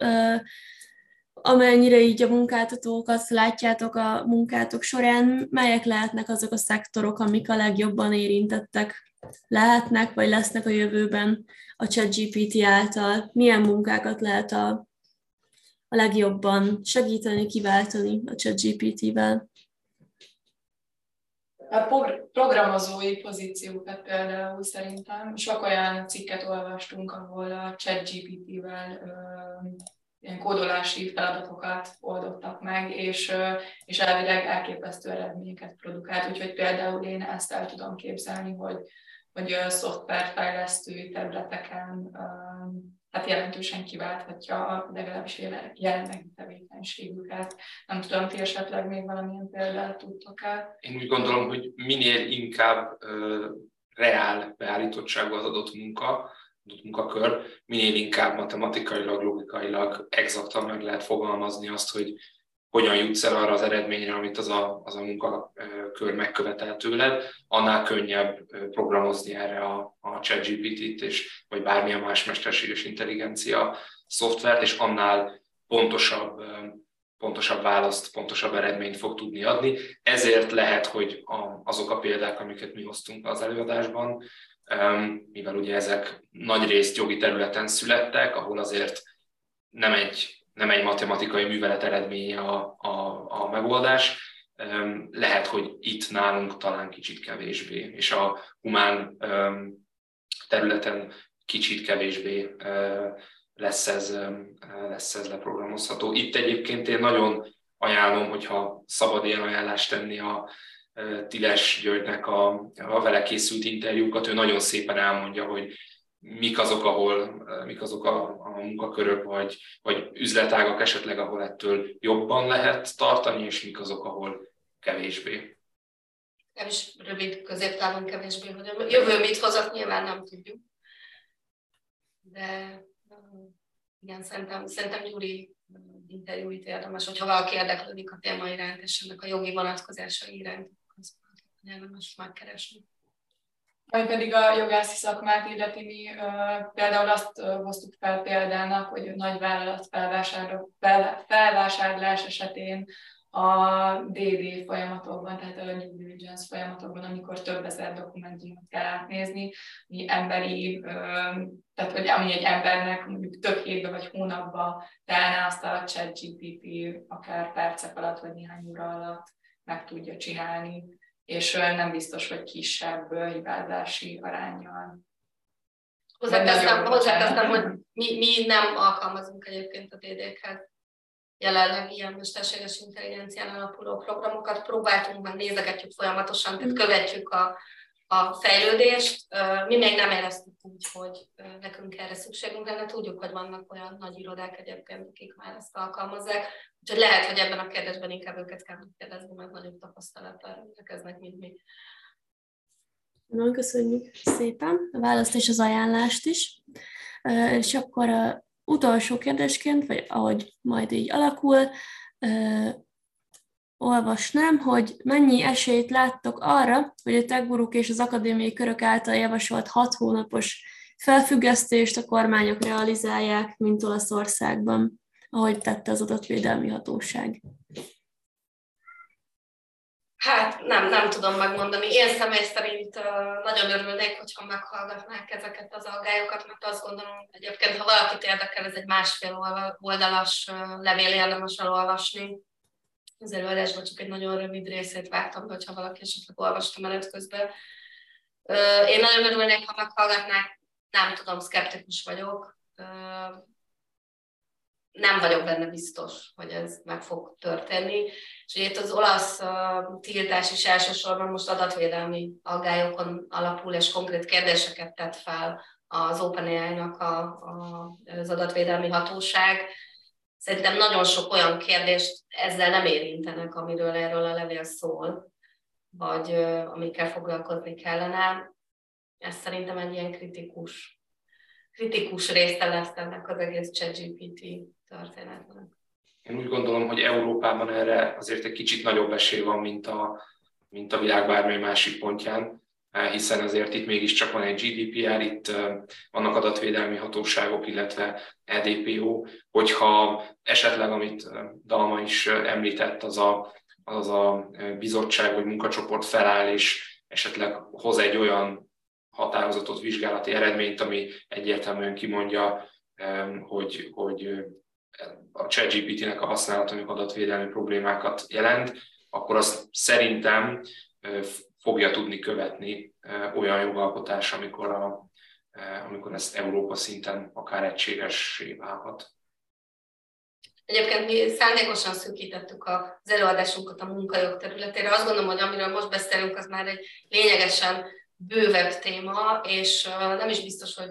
amennyire így a munkáltatókat látjátok a munkátok során, melyek lehetnek azok a szektorok, amik a legjobban érintettek lehetnek, vagy lesznek a jövőben a ChatGPT által? Milyen munkákat lehet a a legjobban segíteni, kiváltani a ChatGPT-vel? A programozói pozíciókat például szerintem sok olyan cikket olvastunk, ahol a ChatGPT-vel ilyen kódolási feladatokat oldottak meg, és, és elvileg elképesztő eredményeket produkált. Úgyhogy például én ezt el tudom képzelni, hogy, hogy szoftverfejlesztői területeken hát jelentősen kiválthatja legalábbis jelenlegi tevékenységüket. Nem tudom, ti esetleg még valamilyen példát tudtok-e? Én úgy gondolom, hogy minél inkább uh, reál beállítottságú az adott munka, adott munkakör, minél inkább matematikailag, logikailag exaktan meg lehet fogalmazni azt, hogy hogyan jutsz el arra az eredményre, amit az a, az a munkakör megkövetel tőled, annál könnyebb programozni erre a, a ChatGPT-t, és, vagy bármilyen más mesterséges intelligencia szoftvert, és annál pontosabb, pontosabb választ, pontosabb eredményt fog tudni adni. Ezért lehet, hogy a, azok a példák, amiket mi hoztunk az előadásban, mivel ugye ezek nagy részt jogi területen születtek, ahol azért nem egy nem egy matematikai művelet eredménye a, a, a megoldás, lehet, hogy itt nálunk talán kicsit kevésbé, és a humán területen kicsit kevésbé lesz ez, lesz ez leprogramozható. Itt egyébként én nagyon ajánlom, hogyha szabad ilyen ajánlást tenni a Tiles Györgynek a, a vele készült interjúkat, ő nagyon szépen elmondja, hogy mik azok, ahol, mik azok a, a munkakörök, vagy, vagy üzletágak esetleg, ahol ettől jobban lehet tartani, és mik azok, ahol kevésbé. Nem is rövid középtávon kevésbé, hogy a jövő mit hozott, nyilván nem tudjuk. De igen, szerintem, szerintem Gyuri interjúit érdemes, hogyha valaki érdeklődik a téma iránt, és ennek a jogi vonatkozásai iránt, az érdemes megkeresni. Ami pedig a jogászi szakmát illeti, mi például azt hoztuk fel példának, hogy a nagy vállalat felvásárlás esetén a DD folyamatokban, tehát a due diligence folyamatokban, amikor több ezer dokumentumot kell átnézni, mi emberi, tehát hogy ami egy embernek mondjuk több hétbe vagy hónapba telne, azt a chat GPT akár percek alatt vagy néhány óra alatt meg tudja csinálni és nem biztos, hogy kisebb hibázási arányjal. Hozzáteszem, hogy mi, mi nem alkalmazunk egyébként a DD-ket. Jelenleg ilyen mesterséges intelligencián alapuló programokat próbáltunk, meg nézegetjük folyamatosan, tehát mm. követjük a, a fejlődést. Mi még nem éreztük úgy, hogy nekünk erre szükségünk lenne. Tudjuk, hogy vannak olyan nagy irodák egyébként, akik már ezt alkalmazzák. Úgyhogy lehet, hogy ebben a kérdésben inkább őket kell kérdezni, mert nagyobb tapasztalattal rendelkeznek, mint mi. Nagyon köszönjük szépen a választ és az ajánlást is. És akkor a utolsó kérdésként, vagy ahogy majd így alakul, olvasnám, hogy mennyi esélyt láttok arra, hogy a techguruk és az akadémiai körök által javasolt hat hónapos felfüggesztést a kormányok realizálják, mint Olaszországban, ahogy tette az adatvédelmi hatóság. Hát nem, nem tudom megmondani. Én személy szerint nagyon örülnék, hogyha meghallgatnák ezeket az aggályokat, mert azt gondolom, egyébként, ha valakit érdekel, ez egy másfél oldalas levél érdemes elolvasni. Az előadásban csak egy nagyon rövid részét vártam, hogyha valaki esetleg olvasta menet közben. Én nagyon örülnék, ha meghallgatnák, nem tudom, szkeptikus vagyok nem vagyok benne biztos, hogy ez meg fog történni. És ugye itt az olasz tiltás is elsősorban most adatvédelmi aggályokon alapul, és konkrét kérdéseket tett fel az OpenAI-nak a, a, az adatvédelmi hatóság. Szerintem nagyon sok olyan kérdést ezzel nem érintenek, amiről erről a levél szól, vagy amikkel foglalkozni kellene. Ez szerintem egy ilyen kritikus, kritikus része lesz ennek az egész ChatGPT történetnek. Én úgy gondolom, hogy Európában erre azért egy kicsit nagyobb esély van, mint a, mint a világ bármely másik pontján, hiszen azért itt mégiscsak van egy GDPR, itt vannak adatvédelmi hatóságok, illetve EDPO, hogyha esetleg, amit Dalma is említett, az a, az a bizottság vagy munkacsoport feláll, és esetleg hoz egy olyan határozatot, vizsgálati eredményt, ami egyértelműen kimondja, hogy, hogy a ChatGPT-nek a használata, adatvédelmi problémákat jelent, akkor azt szerintem fogja tudni követni olyan jogalkotás, amikor, a, amikor ezt Európa szinten akár egységessé válhat. Egyébként mi szándékosan szűkítettük az előadásunkat a munkajog területére. Azt gondolom, hogy amiről most beszélünk, az már egy lényegesen bővebb téma, és nem is biztos, hogy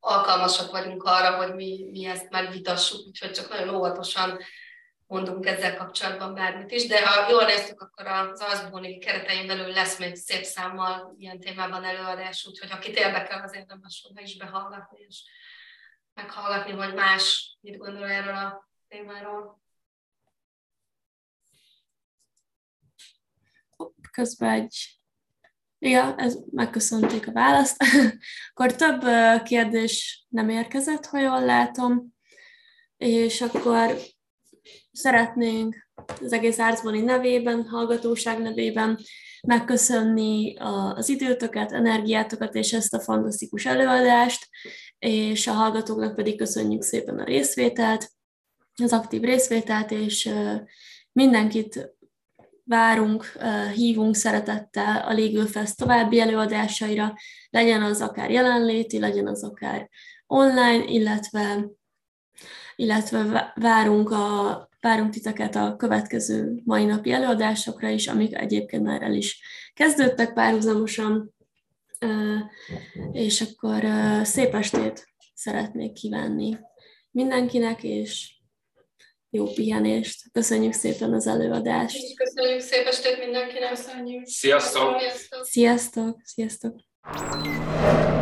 alkalmasak vagyunk arra, hogy mi, mi ezt megvitassuk, úgyhogy csak nagyon óvatosan mondunk ezzel kapcsolatban bármit is, de ha jól néztük, akkor az Azbóni keretein belül lesz még szép számmal ilyen témában előadás, úgyhogy akit érdekel, az érdemes oda is behallgatni, és meghallgatni, hogy más mit gondol erről a témáról. Közben egy Ja, ez megköszönték a választ. akkor több kérdés nem érkezett, ha jól látom, és akkor szeretnénk az egész Árcboni nevében, hallgatóság nevében megköszönni az időtöket, energiátokat és ezt a fantasztikus előadást, és a hallgatóknak pedig köszönjük szépen a részvételt, az aktív részvételt, és mindenkit várunk, hívunk szeretettel a Legal Fest további előadásaira, legyen az akár jelenléti, legyen az akár online, illetve, illetve várunk, a, várunk titeket a következő mai napi előadásokra is, amik egyébként már el is kezdődtek párhuzamosan, és akkor szép estét szeretnék kívánni mindenkinek, és jó pihenést. Köszönjük szépen az előadást. Köszönjük szépen estét mindenkinek. Köszönjük. Sziasztok! Sziasztok! Sziasztok! Sziasztok.